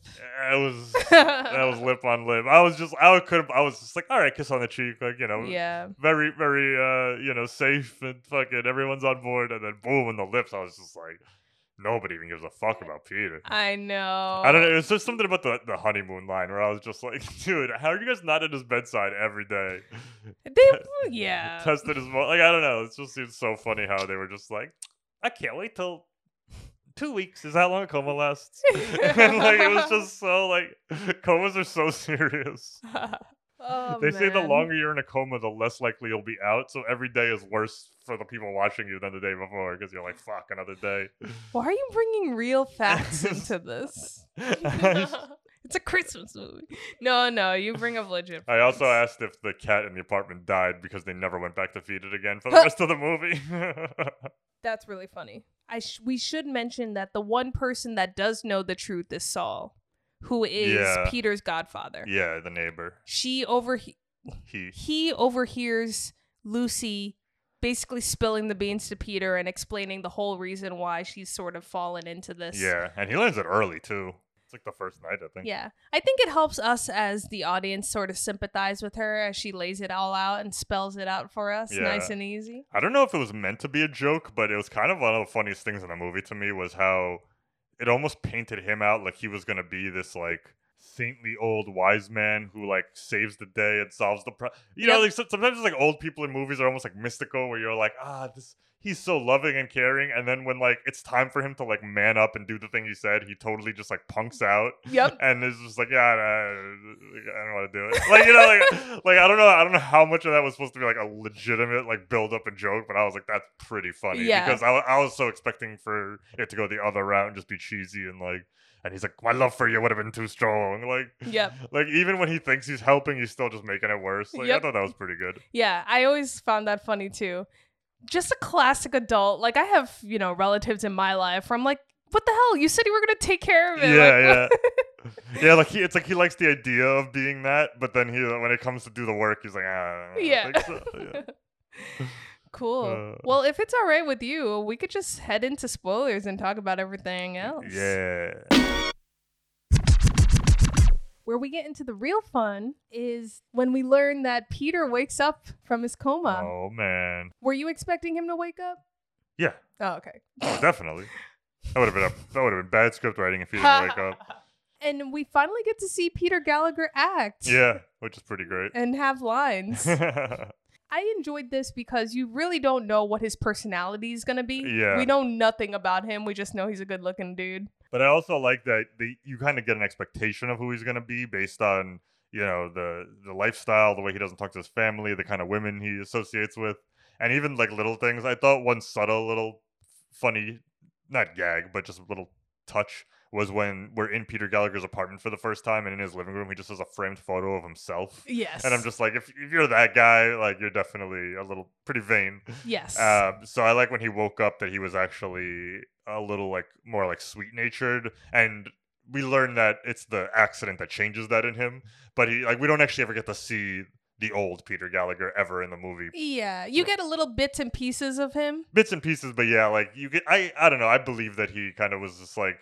It was *laughs* that was lip on lip. I was just I could I was just like all right, kiss on the cheek, like you know, Yeah. very very uh you know safe and fucking everyone's on board, and then boom in the lips. I was just like nobody even gives a fuck about Peter. I know. I don't know. It's just something about the, the honeymoon line where I was just like, *laughs* dude, how are you guys not at his bedside every day? They, *laughs* yeah. Tested his mo- like I don't know. It just seems so funny how they were just like, I can't wait till two weeks is how long a coma lasts. *laughs* and like it was just so like comas are so serious. Oh, they say the longer you're in a coma, the less likely you'll be out. So every day is worse for the people watching you than the day before because you're like, fuck, another day. Why are you bringing real facts into *laughs* this? *laughs* it's a Christmas movie. No, no, you bring up legit. I also asked if the cat in the apartment died because they never went back to feed it again for the rest of the movie. *laughs* That's really funny. I sh- we should mention that the one person that does know the truth is Saul, who is Yeah. Peter's godfather. yeah, the neighbor. She over He. he overhears Lucy basically spilling the beans to Peter and explaining the whole reason why she's sort of fallen into this. Yeah, and he learns it early too. It's like the first night, I think. Yeah. I think it helps us as the audience sort of sympathize with her as she lays it all out and spells it out for us nice and easy. I don't know if it was meant to be a joke, but it was kind of one of the funniest things in the movie to me was how it almost painted him out like he was gonna be this like saintly old wise man who like saves the day and solves the problem. You know, like sometimes it's like old people in movies are almost like mystical, where you're like, ah, this he's so loving and caring, and then when like it's time for him to like man up and do the thing he said, he totally just like punks out. Yep. And is just like, yeah, I, don't want to do it. *laughs* Like you know, like like I don't know, I don't know how much of that was supposed to be like a legitimate like build up and joke, but I was like, that's pretty funny Yeah. because I, I was so expecting for it to go the other route and just be cheesy and like. And he's like, my love for you would have been too strong. *laughs* Like, Yep. like even when he thinks he's helping, he's still just making it worse. Like, I thought that was pretty good. Yeah, I always found that funny too. Just a classic adult. Like I have, you know, relatives in my life where I'm like, what the hell? You said you were gonna take care of it. Yeah, Like, yeah, *laughs* yeah. Like he, it's like he likes the idea of being that, but then he, when it comes to do the work, he's like, ah, I don't Yeah. *laughs* think so." yeah. cool. Uh. well, if it's all right with you, we could just head into spoilers and talk about everything else. Yeah. Where we get into the real fun is when we learn that Peter wakes up from his coma. Oh man. Were you expecting him to wake up? Yeah, Oh, okay. definitely. That would have been a, that would have been bad script writing if he didn't wake up. *laughs* *laughs* And we finally get to see Peter Gallagher act. Yeah, which is pretty great. And have lines. *laughs* I enjoyed this because you really don't know what his personality is gonna be. Yeah. We know nothing about him. We just know he's a good looking dude. But I also like that the, you kind of get an expectation of who he's going to be based on you know the the lifestyle, the way he doesn't talk to his family, the kind of women he associates with, and even like little things. I thought one subtle little funny, not gag, but just a little touch was when we're in Peter Gallagher's apartment for the first time, and in his living room he just has a framed photo of himself. Yes. And I'm just like, if, if you're that guy, like you're definitely a little pretty vain. Yes. Um, so I like when he woke up that he was actually a little like more like sweet natured, and we learn that it's the accident that changes that in him. But he like we don't actually ever get to see the old Peter Gallagher ever in the movie. yeah. You get a little bits and pieces of him. Bits and pieces, but yeah, like you get I I don't know. I believe that he kind of was just like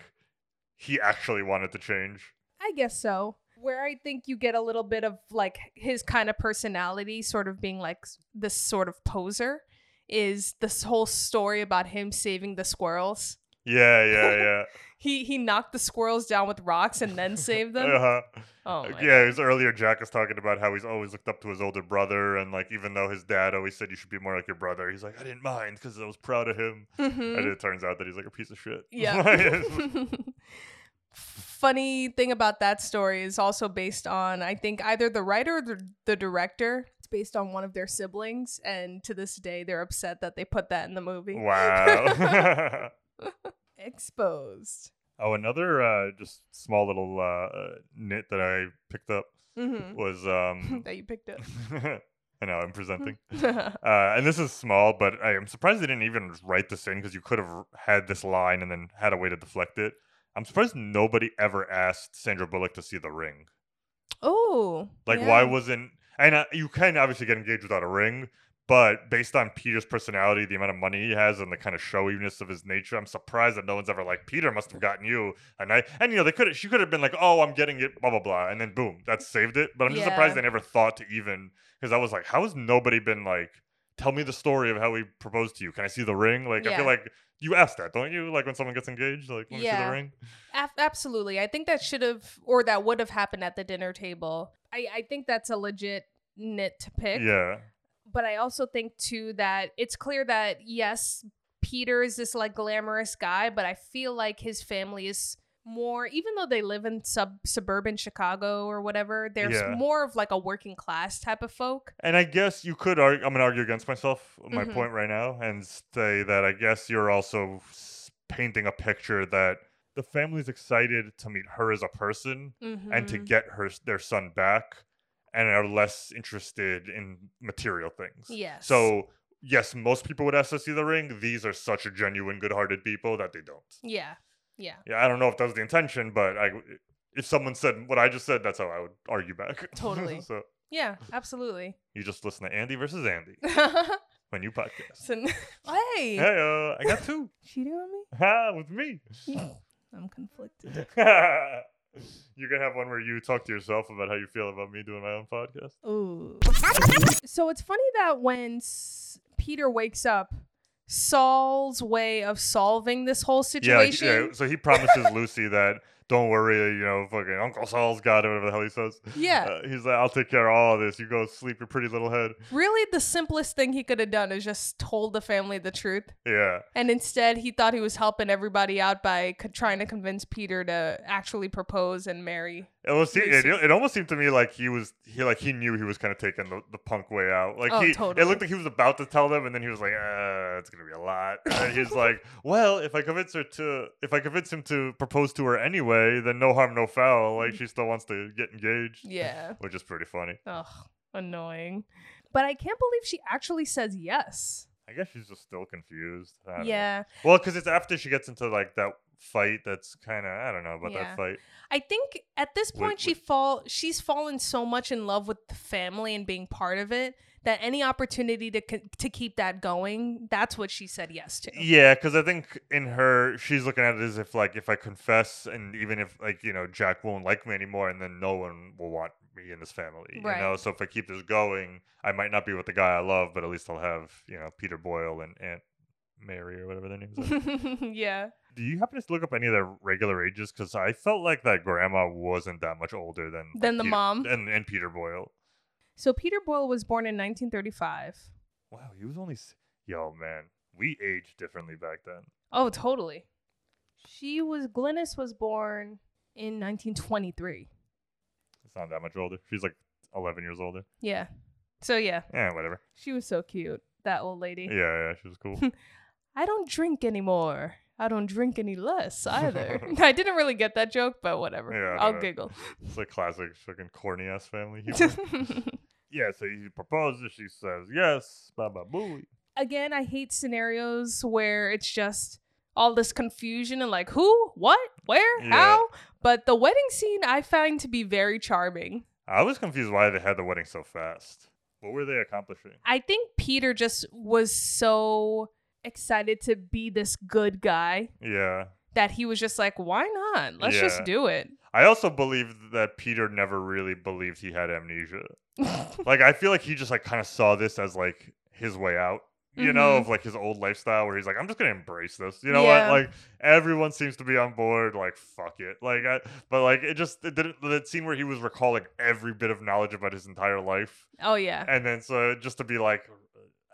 he actually wanted to change. I guess so. Where I think you get a little bit of like his kind of personality, sort of being like this sort of poser, is this whole story about him saving the squirrels. Yeah, yeah, *laughs* yeah. He he knocked the squirrels down with rocks and then saved them. Uh-huh. Oh yeah, it was earlier. Jack was talking about how he's always looked up to his older brother, and like even though his dad always said you should be more like your brother, he's like I didn't mind because I was proud of him. Mhm. And it turns out that he's like a piece of shit. Yeah. *laughs* *laughs* Funny thing about that story is also based on, I think, either the writer or the, the director. It's based on one of their siblings, and to this day, they're upset that they put that in the movie. wow. *laughs* *laughs* Exposed. oh, another uh, just small little uh, uh, nit that I picked up Mhm. was um. *laughs* that you picked up. I know I'm presenting, uh, and this is small, but I am surprised they didn't even write this in because you could have had this line and then had a way to deflect it. I'm surprised nobody ever asked Sandra Bullock to see the ring. oh. Like, why wasn't? And uh, you can obviously get engaged without a ring, but based on Peter's personality, the amount of money he has, and the kind of showiness of his nature, I'm surprised that no one's ever like Peter must have gotten you a night. And you know, they could have she could have been like, oh, I'm getting it, blah blah blah, and then boom, that saved it. But I'm just Yeah. surprised they never thought to even because I was like, how has nobody been like, tell me the story of how he proposed to you? Can I see the ring? Like, I feel like you ask that, don't you? Like when someone gets engaged, like, see Yeah. the ring? Af- absolutely. I think that should have, or that would have happened at the dinner table. I, I think that's a legit nit to pick. Yeah. but I also think too that it's clear that yes, Peter is this like glamorous guy, but I feel like his family is more even though they live in sub suburban Chicago or whatever, there's Yeah. more of like a working class type of folk. And I guess you could argue, I'm to argue against myself, my Mhm. point right now, and say that I guess you're also painting a picture that the family's excited to meet her as a person and to Mhm. get her their son back and are less interested in material things. Yes. So, yes, most people would ask to see the ring. These are such a genuine, good hearted people that they don't. Yeah. Yeah. Yeah, I don't know if that was the intention, but I, if someone said what I just said, that's how I would argue back. *laughs* Totally. so, Yeah, absolutely. you just listen to Andy versus Andy *laughs* when you podcast. So, hey. Hey, I got two. *laughs* Cheating on me? Ha, with me. I'm conflicted. You can have one where you talk to yourself about how you feel about me doing my own podcast. Ooh. So it's funny that when S- Peter wakes up, Saul's way of solving this whole Yeah, like, situation. yeah. So he promises Lucy that don't worry, you know, fucking Uncle Saul's got it, whatever the hell he says. Yeah. Uh, he's like, I'll take care of all of this. You go sleep your pretty little head. Really, the simplest thing he could have done is just told the family the truth. Yeah. And instead, he thought he was helping everybody out by co- trying to convince Peter to actually propose and marry. It was. It, it almost seemed to me like he was. He like he knew he was kind of taking the, the punk way out. Like Oh, he. It looked like he was about to tell them, and then he was like, "Uh, it's gonna be a lot." And he's *laughs* like, "Well, if I convince her to, if I convince him to propose to her anyway, then no harm, no foul. Like she still wants to get engaged." Yeah. *laughs* Which is pretty funny. Ugh, annoying. But I can't believe she actually says yes. I guess she's just still confused. Don't know. Yeah. Well, because it's after she gets into like that fight. That's kind of I don't know about Yeah. that fight. I think at this With- point she fall she's fallen so much in love with the family and being part of it that any opportunity to to keep that going, that's what she said yes to. Yeah, because I think in her, she's looking at it as if like if I confess, and even if like you know Jack won't like me anymore, and then no one will want me in this family, you know. So if I keep this going, I might not be with the guy I love, but at least I'll have you know Peter Boyle and Aunt Mary or whatever their names are. *laughs* yeah. Do you happen to look up any of their regular ages? Because I felt like that grandma wasn't that much older than like, Than the Peter- mom? and and Peter Boyle. So Peter Boyle was born in 1935. Wow, he was only s- yo man. We aged differently back then. Oh, totally. She was Glynis was born in 1923. It's not that much older. She's like eleven years older. Yeah. So yeah, Yeah, whatever. she was so cute, that old lady. Yeah, yeah, she was cool. *laughs* I don't drink anymore. I don't drink any less either. *laughs* *laughs* I didn't really get that joke, but whatever. Yeah, I'll know. giggle. It's like classic fucking corny ass family *laughs* humor. yeah, so he proposes, she says yes, blah blah boo. Again, I hate scenarios where it's just all this confusion and like who, what, where, Yeah. how. But the wedding scene I find to be very charming. I was confused why they had the wedding so fast. What were they accomplishing? I think Peter just was so excited to be this good guy Yeah. that he was just like, why not? Let's Yeah. just do it. I also believe that Peter never really believed he had amnesia. *laughs* like I feel like he just like kind of saw this as like his way out. You know, Mhm. of like his old lifestyle where he's like, I'm just gonna embrace this. You know Yeah. what? Like everyone seems to be on board. Like fuck it. Like, I, but like it just it didn't that scene where he was recalling every bit of knowledge about his entire life, Oh yeah. and then so just to be like,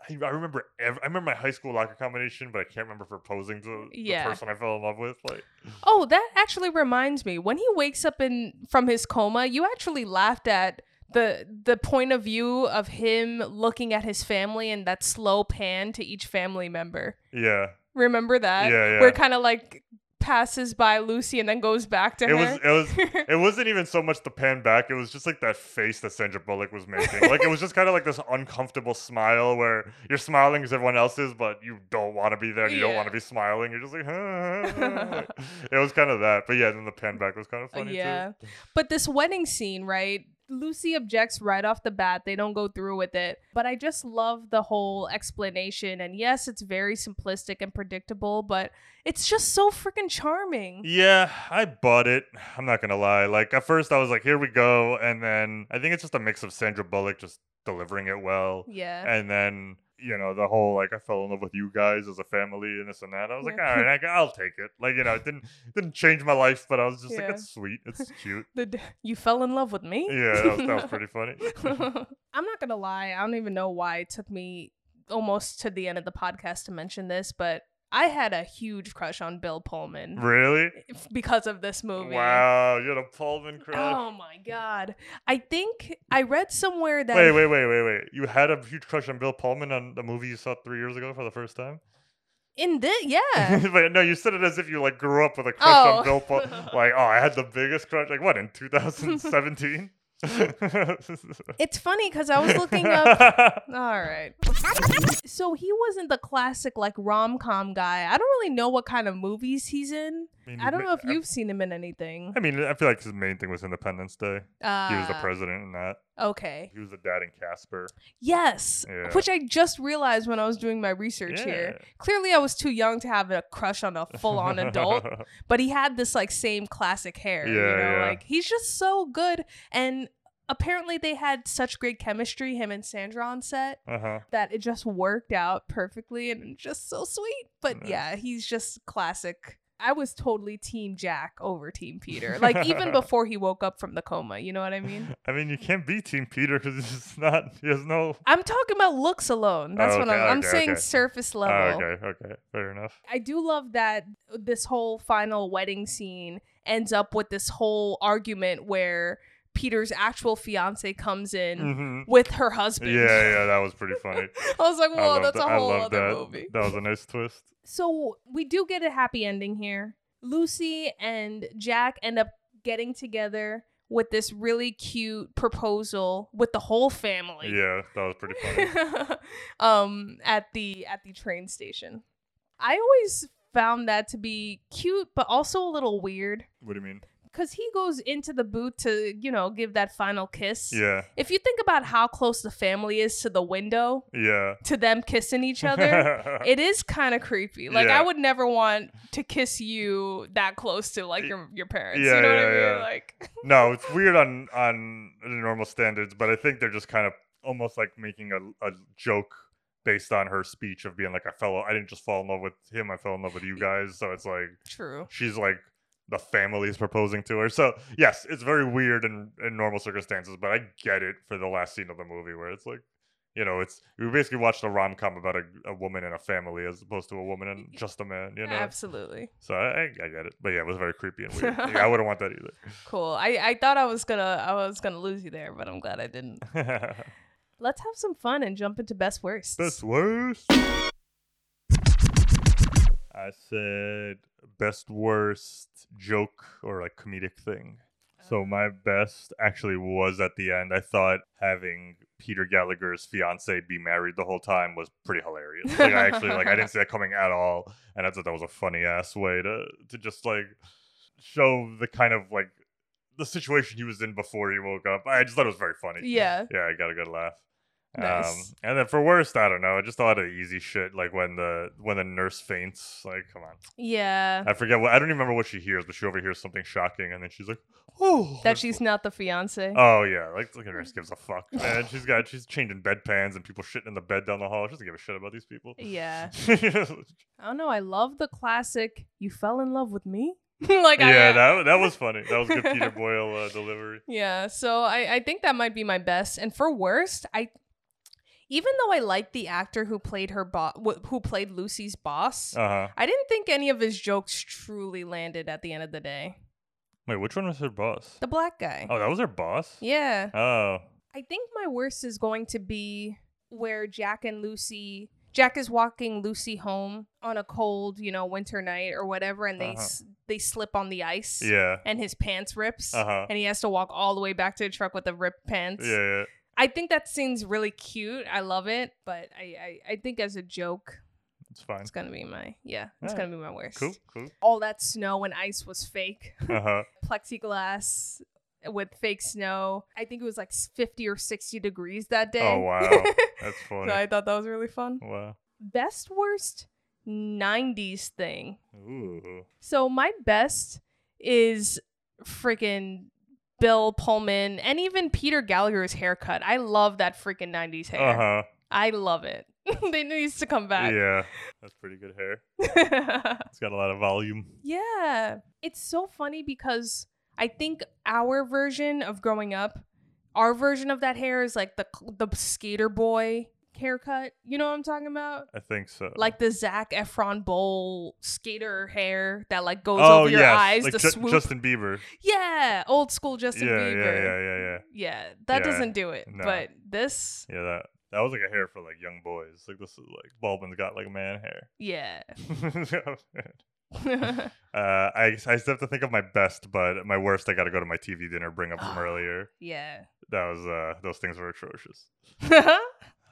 I, I remember ev- I remember my high school locker combination, but I can't remember proposing to Yeah. the person I fell in love with. Like, Oh, that actually reminds me. When he wakes up in from his coma, you actually laughed at the the point of view of him looking at his family and that slow pan to each family member. yeah. Remember that? Yeah, yeah. Where it kind of like passes by Lucy and then goes back to It her. was it was *laughs* it wasn't even so much the pan back. It was just like that face that Sandra Bullock was making. Like it was just kind of like this uncomfortable smile where you're smiling as everyone else is, but you don't want to be there. You don't want to be smiling. You're just like, *laughs* it was kind of that. But yeah, then the pan back was kind of uh, funny yeah. too. But this wedding scene, right? Lucy objects right off the bat. They don't go through with it. But I just love the whole explanation. And yes, it's very simplistic and predictable, but it's just so freaking charming. Yeah, I bought it. I'm not gonna lie. Like at first, I was like, "Here we go," and then I think it's just a mix of Sandra Bullock just delivering it well, Yeah. and then you know the whole like I fell in love with you guys as a family and this and that. I was like, all right, I, I'll take it. Like you know, it didn't *laughs* didn't change my life, but I was just Yeah. like, it's sweet, it's cute. The you fell in love with me? Yeah, that was, that was *laughs* pretty funny. *laughs* I'm not gonna lie, I don't even know why it took me almost to the end of the podcast to mention this, but I had a huge crush on Bill Pullman really? because of this movie. Wow, you had a Pullman crush. Oh my god. I think I read somewhere that Wait, wait, wait, wait, wait. You had a huge crush on Bill Pullman on the movie you saw three years ago for the first time? in this yeah. *laughs* but no, you said it as if you like grew up with a crush Oh. on Bill Pullman. *laughs* Like, oh, I had the biggest crush. Like, what in 2017? *laughs* it's funny because I was looking up *laughs* All right. So he wasn't the classic like rom com guy. I don't really know what kind of movies he's in. Mean, I don't know if I- you've seen him in anything. I mean, I feel like his main thing was Independence Day. he was the Uh, president in that. Okay. He was the dad in Casper. Yes, Yeah. which I just realized when I was doing my research here. Clearly, I was too young to have a crush on a full-on adult, *laughs* but he had this like same classic hair. you Yeah, know, yeah. like he's just so good. And apparently, they had such great chemistry, him and Sandra on set, Uh huh. that it just worked out perfectly and just so sweet. But Nice. yeah, he's just classic. I was totally Team Jack over Team Peter. Like even *laughs* before he woke up from the coma, you know what I mean? I mean, you can't be Team Peter because just not. He has no. I'm talking about looks alone. That's Oh, what I'm. I'm okay, saying okay. surface Oh, level. okay. Okay. Fair enough. I do love that this whole final wedding scene ends up with this whole argument where Peter's actual fiance comes in Mhm. with her husband. Yeah, yeah, that was pretty funny. *laughs* I was like, whoa, that's that- a whole other that. movie. That was a nice twist. So we do get a happy ending here. Lucy and Jack end up getting together with this really cute proposal with the whole family. Yeah, that was pretty funny. *laughs* um at the at the train station. I always found that to be cute but also a little weird what do you mean? Cuz he goes into the booth to, you know, give that final kiss. Yeah, If you think about how close the family is to the window, yeah. to them kissing each *laughs* other, it is kind of creepy. Like Yeah. I would never want to kiss you that close to like your your parents. Yeah, you know what yeah, I mean? yeah. Like *laughs* no, it's weird on on the normal standards, but I think they're just kind of almost like making a, a joke based on her speech of being like, I fell, I didn't just fall in love with him, I fell in love with you guys. So it's like true. she's like the family's proposing to her. So yes, it's very weird in, in normal circumstances, but I get it for the last scene of the movie where it's like, you know, it's we basically watched a rom com about a, a woman and a family as opposed to a woman and just a man. You know, Absolutely. so I, I get it, but yeah, it was very creepy and weird. *laughs* yeah, I wouldn't want that either. Cool. I I thought I was to I was going to lose you there, but I'm glad I didn't. *laughs* Let's have some fun and jump into best worst. Best worst. I said best worst joke or like comedic thing. So my oh. best actually was at the end. I thought having Peter Gallagher's fiance be married the whole time was pretty hilarious. Like I actually like I didn't see that coming at all, and I thought that was a funny ass way to to just like show the kind of like the situation he was in before he woke up. I just thought it was very funny. Yeah. Yeah, I got a good laugh. Nice. Um, and then for worst, I don't know. Just a lot of easy shit, like when the when the nurse faints. Like, come on, Yeah. I forget what I don't even remember what she hears, but she overhears something shocking, and then she's like, "Oh, That she's not the fiance. oh yeah." Like, the nurse gives a fuck, *laughs* man. She's got she's changing bedpans and people shitting in the bed down the hall. She doesn't give a shit about these people. Yeah. *laughs* yeah, I don't know. I love the classic "You fell in love with me." *laughs* like I, that that was funny. That was good Peter Boyle uh, delivery. Yeah, so I, I think that might be my best. And for worst, I even though I liked the actor who played her boss, who played Lucy's boss, Uh huh. I didn't think any of his jokes truly landed at the end of the day. Wait, which one was her boss? The black guy. Oh, that was her boss. Yeah. Oh, I think my worst is going to be where Jack and Lucy Jack is walking Lucy home on a cold, you know, winter night or whatever and they Uh-huh. s- they slip on the ice. yeah, And his pants rips, Uh-huh. and he has to walk all the way back to the truck with the ripped pants. yeah, yeah. I think that scene's really cute. I love it, but I, I, I think as a joke, It's fine. it's gonna be my yeah, it's Yeah. gonna be my worst. Cool, cool. All that snow and ice was fake. *laughs* Uh huh. Plexiglass with fake snow. I think it was like 50 or 60 degrees that day. Oh wow, *laughs* that's funny. so I thought that was really fun. Wow. Best worst 90s thing. Ooh. So my best is freaking Bill Pullman and even Peter Gallagher's haircut. I love that freaking 90s hair. Uh huh. I love it. *laughs* they needs to come back. Yeah, that's pretty good hair. *laughs* It's got a lot of volume. yeah. It's so funny because I think our version of growing up, our version of that hair is like the the skater boy haircut. You know what I'm talking about? I think so. Like the Zac Efron bowl skater hair that like goes oh over your yes, eyes, like the Ju- swoop. Justin Bieber. yeah, old school Justin yeah, Bieber. yeah, yeah, yeah, yeah. Yeah, that Yeah, doesn't do it. no. But this, Yeah, that that was like a hair for like young boys. Like this is like Baldwin's got like man hair. yeah. *laughs* *laughs* uh, I I still have to think of my best, but my worst I got to go to my TV dinner. Bring up from *gasps* earlier. yeah. That was uh those things were atrocious. *laughs*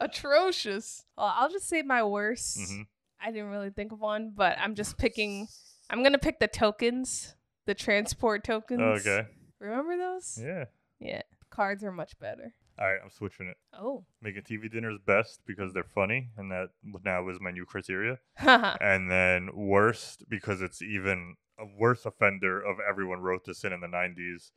Atrocious. Well, I'll just say my worst. Mhm. I didn't really think of one, but I'm just picking. I'm gonna pick the tokens, the transport tokens. Okay. Remember those? Yeah. Yeah. Cards are much better. All right, I'm switching it. Oh. Making TV dinners best because they're funny, and that now is my new criteria. *laughs* And then worst because it's even a worse offender of everyone wrote this in in the 90s.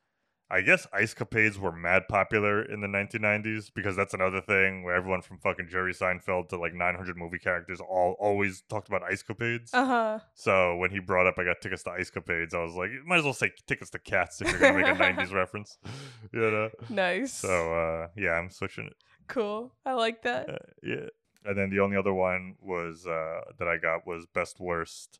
I guess Ice Capades were mad popular in the 1990s because that's another thing where everyone from fucking Jerry Seinfeld to like 900 movie characters all always talked about Ice Capades. Uh huh. So when he brought up I got tickets to Ice Capades, I was like, you might as well say tickets to cats if you're gonna make a *laughs* 90s reference. *laughs* You know? Nice. So uh, yeah, I'm switching it. Cool. I like that. Uh, yeah. And then the only other one was uh, that I got was best worst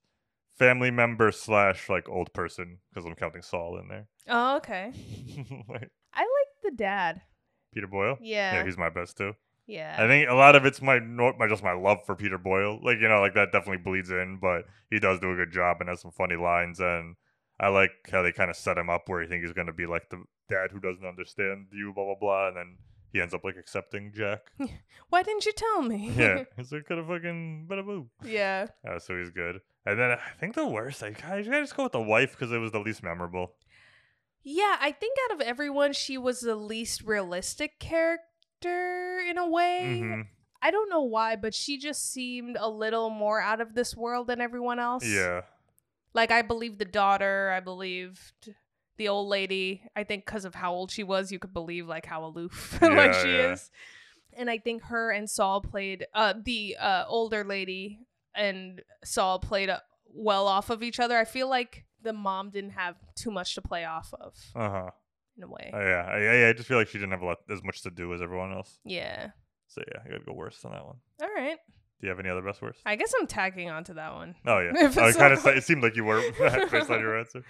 family member slash like old person because I'm counting Saul in there. Oh, okay. *laughs* Like, I like the dad. Peter Boyle. Yeah. Yeah, he's my best too. Yeah. I think a lot of it's my my just my love for Peter Boyle. Like you know, like that definitely bleeds in, but he does do a good job and has some funny lines. And I like how they kind of set him up where you think he's going to be like the dad who doesn't understand you, blah blah blah, and then he ends up like accepting Jack. *laughs* Why didn't you tell me? yeah, *laughs* it's like kind of fucking bada boo. yeah. Uh, so he's good. And then I think the worst, I gotta I just go with the wife because it was the least memorable. Yeah, I think out of everyone, she was the least realistic character in a way. hmm I don't know why, but she just seemed a little more out of this world than everyone else. Yeah. Like, I believed the daughter, I believed the old lady. I think because of how old she was, you could believe, like, how aloof *laughs* like she yeah. is. And I think her and Saul played, uh, the uh, older lady and Saul played uh, well off of each other. I feel like the mom didn't have too much to play off of Uh huh. in a way. Uh, yeah. I, I, I just feel like she didn't have a lot, as much to do as everyone else. yeah. So yeah, I gotta go worse than that one. All right. Do you have any other best worst? I guess I'm tagging onto that one. Oh yeah. Oh, it kind of it seemed like you were *laughs* based on your answer.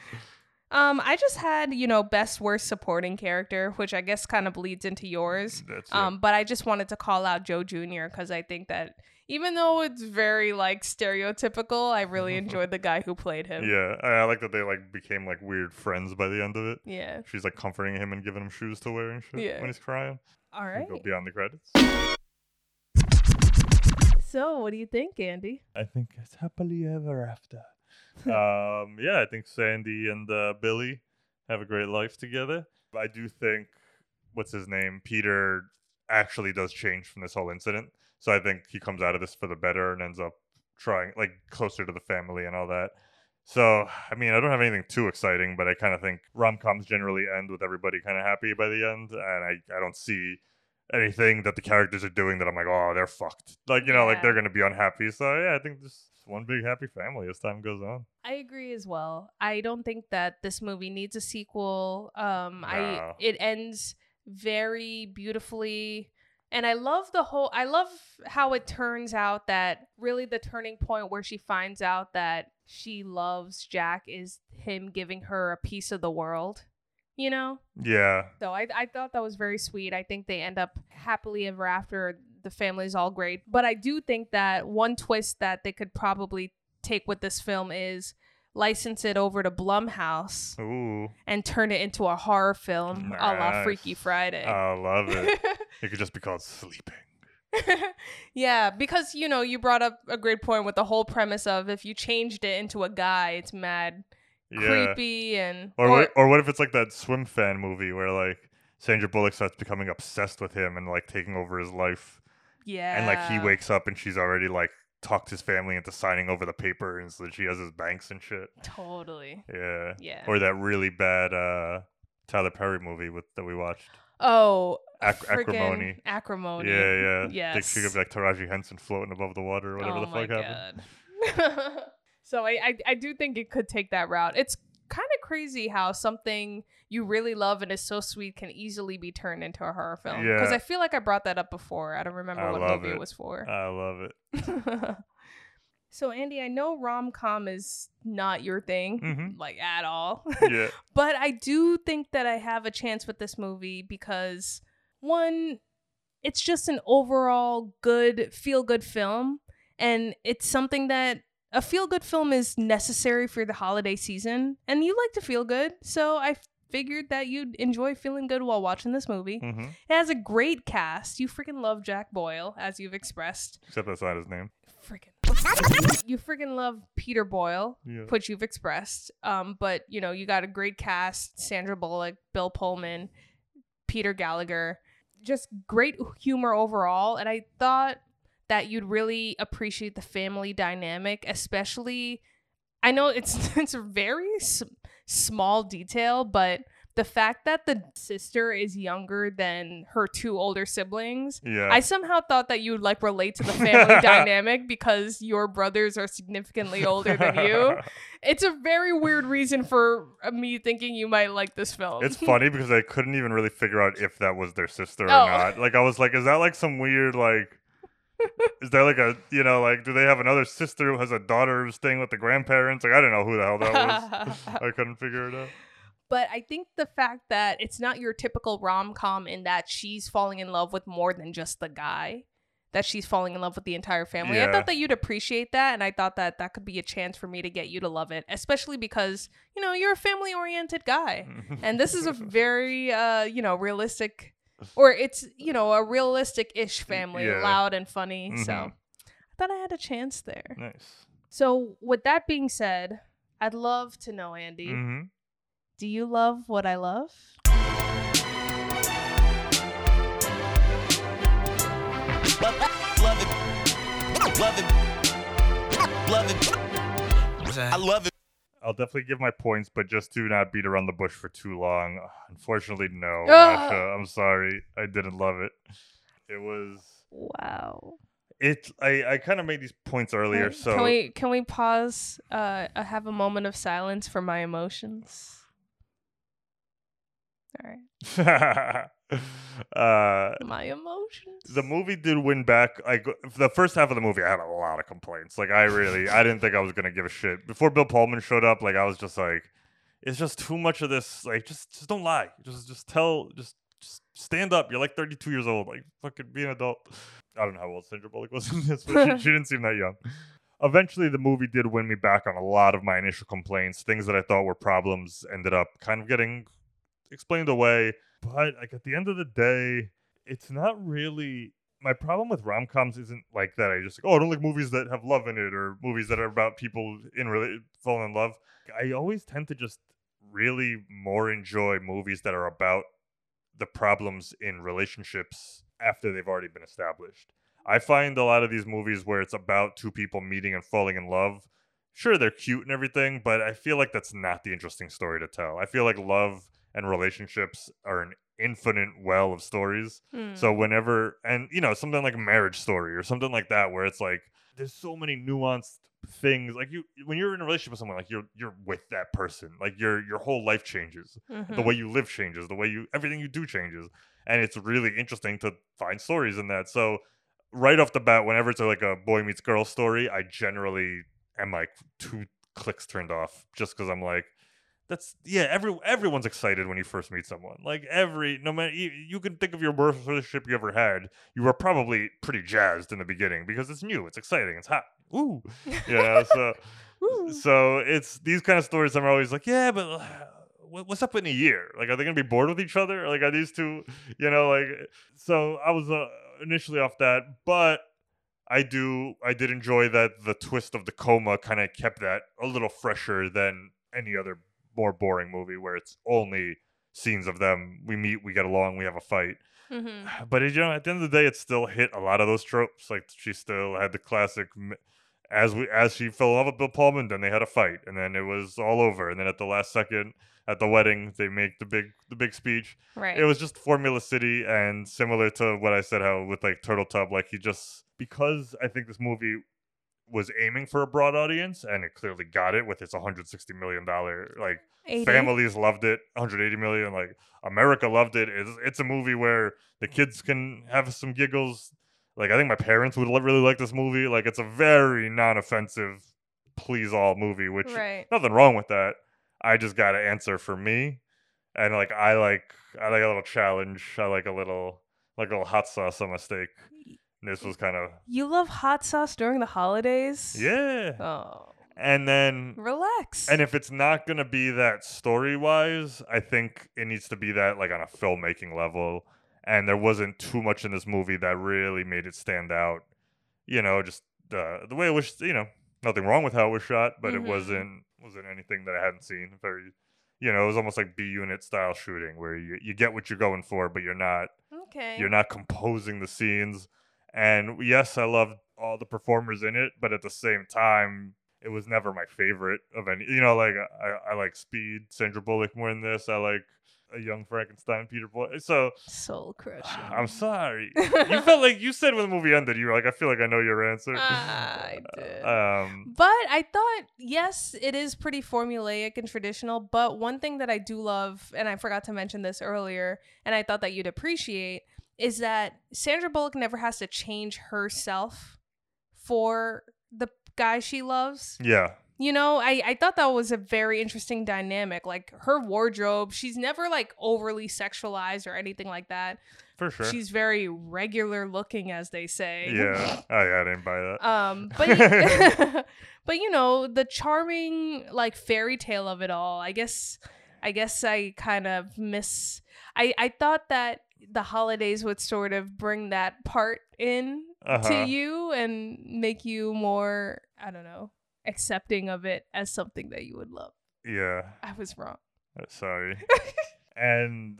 Um, I just had, you know, best worst supporting character, which I guess kind of bleeds into yours. That's it. Um, but I just wanted to call out Joe Jr. because I think that even though it's very like stereotypical, I really *laughs* enjoyed the guy who played him. Yeah, I, I like that they like became like weird friends by the end of it. Yeah. She's like comforting him and giving him shoes to wear and shit Yeah. when he's crying. All right, We right. Go beyond the credits. So, what do you think, Andy? I think it's happily ever after. *laughs* um, yeah, I think Sandy and uh, Billy have a great life together. I do think what's his name, Peter, actually does change from this whole incident. So I think he comes out of this for the better and ends up trying like closer to the family and all that. So I mean, I don't have anything too exciting, but I kind of think rom coms generally end with everybody kind of happy by the end, and I I don't see anything that the characters are doing that I'm like, oh, they're fucked. Like you know, like they're gonna be unhappy. So yeah, I think just one big happy family as time goes on. I agree as well. I don't think that this movie needs a sequel. Um I it ends very beautifully and I love the whole I love how it turns out that really the turning point where she finds out that she loves Jack is him giving her a piece of the world. You know? Yeah, So I I thought that was very sweet. I think they end up happily ever after. The family's all great. But I do think that one twist that they could probably take with this film is license it over to Blumhouse ooh, and turn it into a horror film a la Freaky Friday. I love it. *laughs* it could just be called sleeping. *laughs* yeah, because you know, you brought up a great point with the whole premise of if you changed it into a guy, it's mad Yeah. creepy and Or, what, or what if it's like that Swimfan movie where like Sandra Bullock starts becoming obsessed with him and like taking over his life, yeah. and like he wakes up and she's already like talked his family into signing over the paper, and so that she has his banks and shit. totally. Yeah. Yeah. Or that really bad uh Tyler Perry movie with that we watched. Oh, Ac- acrimony. Acrimony. Yeah, yeah. *laughs* Yes. Think she could be like Taraji Henson floating above the water or whatever oh the fuck my happened. God. *laughs* so I, I I do think it could take that route. It's kind of crazy how something you really love and is so sweet can easily be turned into a horror film. Because Yeah. I feel like I brought that up before. I don't remember I what movie it it. was for. I love it. *laughs* so Andy, I know rom com is not your thing, Mhm. like at all. Yeah. But I do think that I have a chance with this movie because one, it's just an overall good, feel good film. And it's something that a feel good film is necessary for the holiday season. And you like to feel good. So I figured that you'd enjoy feeling good while watching this movie. hmm It has a great cast. You freaking love Jack Boyle, as you've expressed. Except that's not his name. Freaking. You freaking love Peter Boyle, Yeah. which you've expressed. Um, but you know, you got a great cast: Sandra Bullock, Bill Pullman, Peter Gallagher. Just great humor overall. And I thought that you'd really appreciate the family dynamic, especially. I know it's *laughs* it's a very s- small detail, but the fact that the sister is younger than her two older siblings, Yeah. I somehow thought that you would like relate to the *laughs* family dynamic because your brothers are significantly older than you. *laughs* It's a very weird reason for uh, me thinking you might like this film. It's *laughs* funny because I couldn't even really figure out if that was their sister or Oh. not. Like I was like, is that like some weird like is there like a you know, like do they have another sister who has a daughter who's staying with the grandparents? Like I didn't know who the hell that was. I couldn't figure it out. But I think the fact that it's not your typical rom com in that she's falling in love with more than just the guy, that she's falling in love with the entire family. I thought that you'd appreciate that, and I thought that that could be a chance for me to get you to love it, especially because you know you're a family oriented guy, and this is a *laughs* very uh you know realistic, or it's you know a realistic ish family, Yeah. loud and funny. So Mhm. I thought I had a chance there. Nice. So with that being said, I'd love to know, Andy. hmm Do you love what I love? Love it. Love it. Love it. I love it. I'll definitely give my points, but just do not beat around the bush for too long. Unfortunately, no. *gasps* Ugh. Masha, I'm sorry. I didn't love it. It was Wow. it I, I kind of made these points earlier, so can we can we pause? Uh, uh, have a moment of silence for my emotions. Right, *laughs* uh my emotions. the movie did win back. Like the first half of the movie, I had a lot of complaints. Like I really, I didn't think I was gonna give a shit before Bill Pullman showed up. Like I was just like, it's just too much of this. Like just, just don't lie. Just, just tell. Just, just stand up. You're like 32 years old. Like fucking be an adult. I don't know how old Sandra Bullock was in this, but she, she didn't seem that young. Eventually, the movie did win me back on a lot of my initial complaints. Things that I thought were problems ended up kind of getting explained away. But like at the end of the day, it's not really my problem with rom coms isn't like that. I just like, oh, I don't like movies that have love in it or movies that are about people in really falling in love. I always tend to just really more enjoy movies that are about the problems in relationships after they've already been established. I find a lot of these movies where it's about two people meeting and falling in love. Sure, they're cute and everything, but I feel like that's not the interesting story to tell. I feel like love and relationships are an infinite well of stories. So Hmm. whenever and you know something like a marriage story or something like that where it's like there's so many nuanced things like you when you're in a relationship with someone like you're you're with that person like your your whole life changes the Mhm. way you live changes the way you everything you do changes and it's really interesting to find stories in that so right off the bat whenever it's like a boy meets girl story i generally am like two clicks turned off just because i'm like that's yeah every everyone's excited when you first meet someone. Like every no matter you, you can think of your worst relationship you ever had. You were probably pretty jazzed in the beginning because it's new it's exciting it's hot. Ooh. *laughs* Yeah so so it's these kind of stories i'm always like yeah but uh, what's up in a year? Like are they gonna be bored with each other? Like are these two you know like so i was uh, initially off that but I do I did enjoy that the twist of the coma kind of kept that a little fresher than any other more boring movie where it's only scenes of them. We meet, we get along, we have a fight. Mhm. *sighs* But you know, at the end of the day, it still hit a lot of those tropes. Like she still had the classic, as we as she fell in love with Bill Pullman, then they had a fight, and then it was all over. And then at the last second, at the wedding, they make the big the big speech. Right. It was just Formula City, and similar to what I said, how with like Turtle Tub, like he just because I think this movie was aiming for a broad audience, and it clearly got it with its 160 million dollar like 80? families loved it 180 million like america loved it. It's, it's a movie where the kids can have some giggles. Like i think my parents would really like this movie. Like it's a very non-offensive please all movie which Right. nothing wrong with that. I just got to answer for me. And like i like i like a little challenge. I like a little like a little hot sauce on my steak this was kind of You love hot sauce during the holidays? yeah Oh, and then relax. and if it's not gonna be that story wise, I think it needs to be that like on a filmmaking level. And there wasn't too much in this movie that really made it stand out. You know, just uh, the way it was. You know, nothing wrong with how it was shot, but Mhm. it wasn't wasn't anything that I hadn't seen. Very, you know, it was almost like B unit style shooting where you you get what you're going for, but you're not Okay. You're not composing the scenes. And yes, I loved all the performers in it, but at the same time, it was never my favorite of any. You know, like I, I like Speed, Sandra Bullock more than this. I like a young Frankenstein, Peter Boy. So Soul crushing. *sighs* I'm sorry. *laughs* you felt like you said when the movie ended, you were like, I feel like I know your answer. I *laughs* did. Um, But I thought, yes, it is pretty formulaic and traditional. But one thing that I do love, and I forgot to mention this earlier, and I thought that you'd appreciate, is that Sandra Bullock never has to change herself for the guy she loves. yeah. You know, I, I thought that was a very interesting dynamic. Like her wardrobe, she's never like overly sexualized or anything like that. For sure. She's very regular looking, as they say. Yeah. *laughs* Oh, yeah, I didn't buy that. Um, but *laughs* *laughs* but you know the charming like fairy tale of it all. I guess I guess I kind of miss. I I thought that the holidays would sort of bring that part in Uh-huh. to you and make you more I don't know accepting of it as something that you would love. yeah. I was wrong. Uh, Sorry. *laughs* and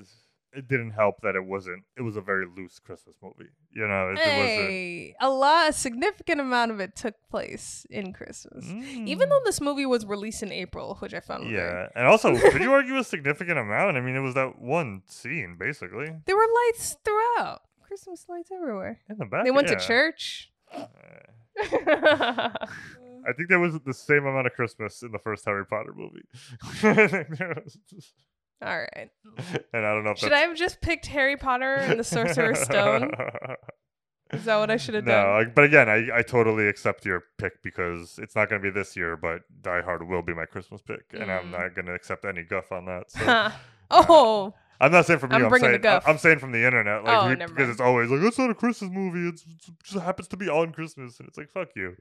it didn't help that it wasn't. It was a very loose Christmas movie. You know, it, it wasn't. Hey, a lot, a significant amount of it took place in Christmas. Even though this movie was released in April, which I found Mm. Yeah, and also, *laughs* could you argue a significant amount? I mean, it was that one scene, basically. There were lights throughout. Christmas lights everywhere. In the back, They went yeah. to church. I think there was the same amount of Christmas in the first Harry Potter movie. *laughs* I think there was- All right. *laughs* and I don't know if Should I have just picked Harry Potter and the Sorcerer's Stone? *laughs* Is that what I should have No, done? No, but again, I, I totally accept your pick because it's not going to be this year, but Die Hard will be my Christmas pick, and I'm Mm. not going to accept any guff on that. So. *laughs* oh. I'm not saying from you. I'm I'm, bringing the saying guff. I'm saying from the internet, like Oh, we- because it's always like it's not a Christmas movie. It's, it's- it just happens to be on Christmas, and it's like fuck you.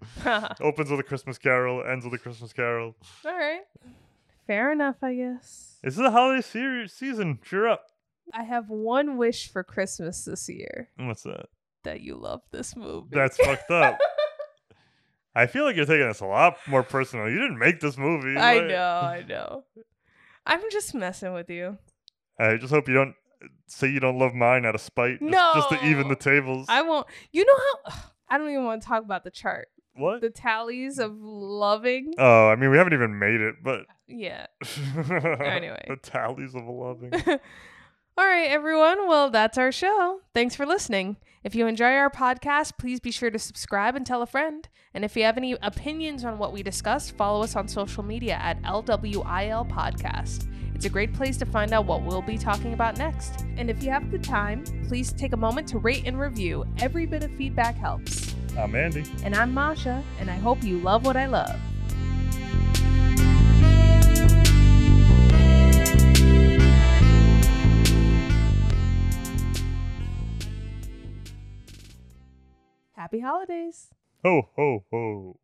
Opens with a Christmas Carol, ends with a Christmas Carol. All right. Fair enough, I guess. This is a holiday series season. Cheer up. I have one wish for Christmas this year What's that? that you love this movie. That's fucked up. *laughs* I feel like you're taking this a lot more personal. You didn't make this movie. I like- know, I know. I'm just messing with you. I just hope you don't say you don't love mine out of spite. Just, just to even the tables. I won't. You know how? I don't even want to talk about the chart. What? The tallies of loving. Oh, I mean, we haven't even made it, but Yeah. *laughs* anyway, the tallies of a loving. *laughs* All right, everyone. Well, that's our show. Thanks for listening. If you enjoy our podcast, please be sure to subscribe and tell a friend. And if you have any opinions on what we discussed, follow us on social media at LWIL Podcast. It's a great place to find out what we'll be talking about next. And if you have the time, please take a moment to rate and review. Every bit of feedback helps. I'm Andy. And I'm Masha, and I hope you love what I love. Happy holidays. Ho, ho, ho.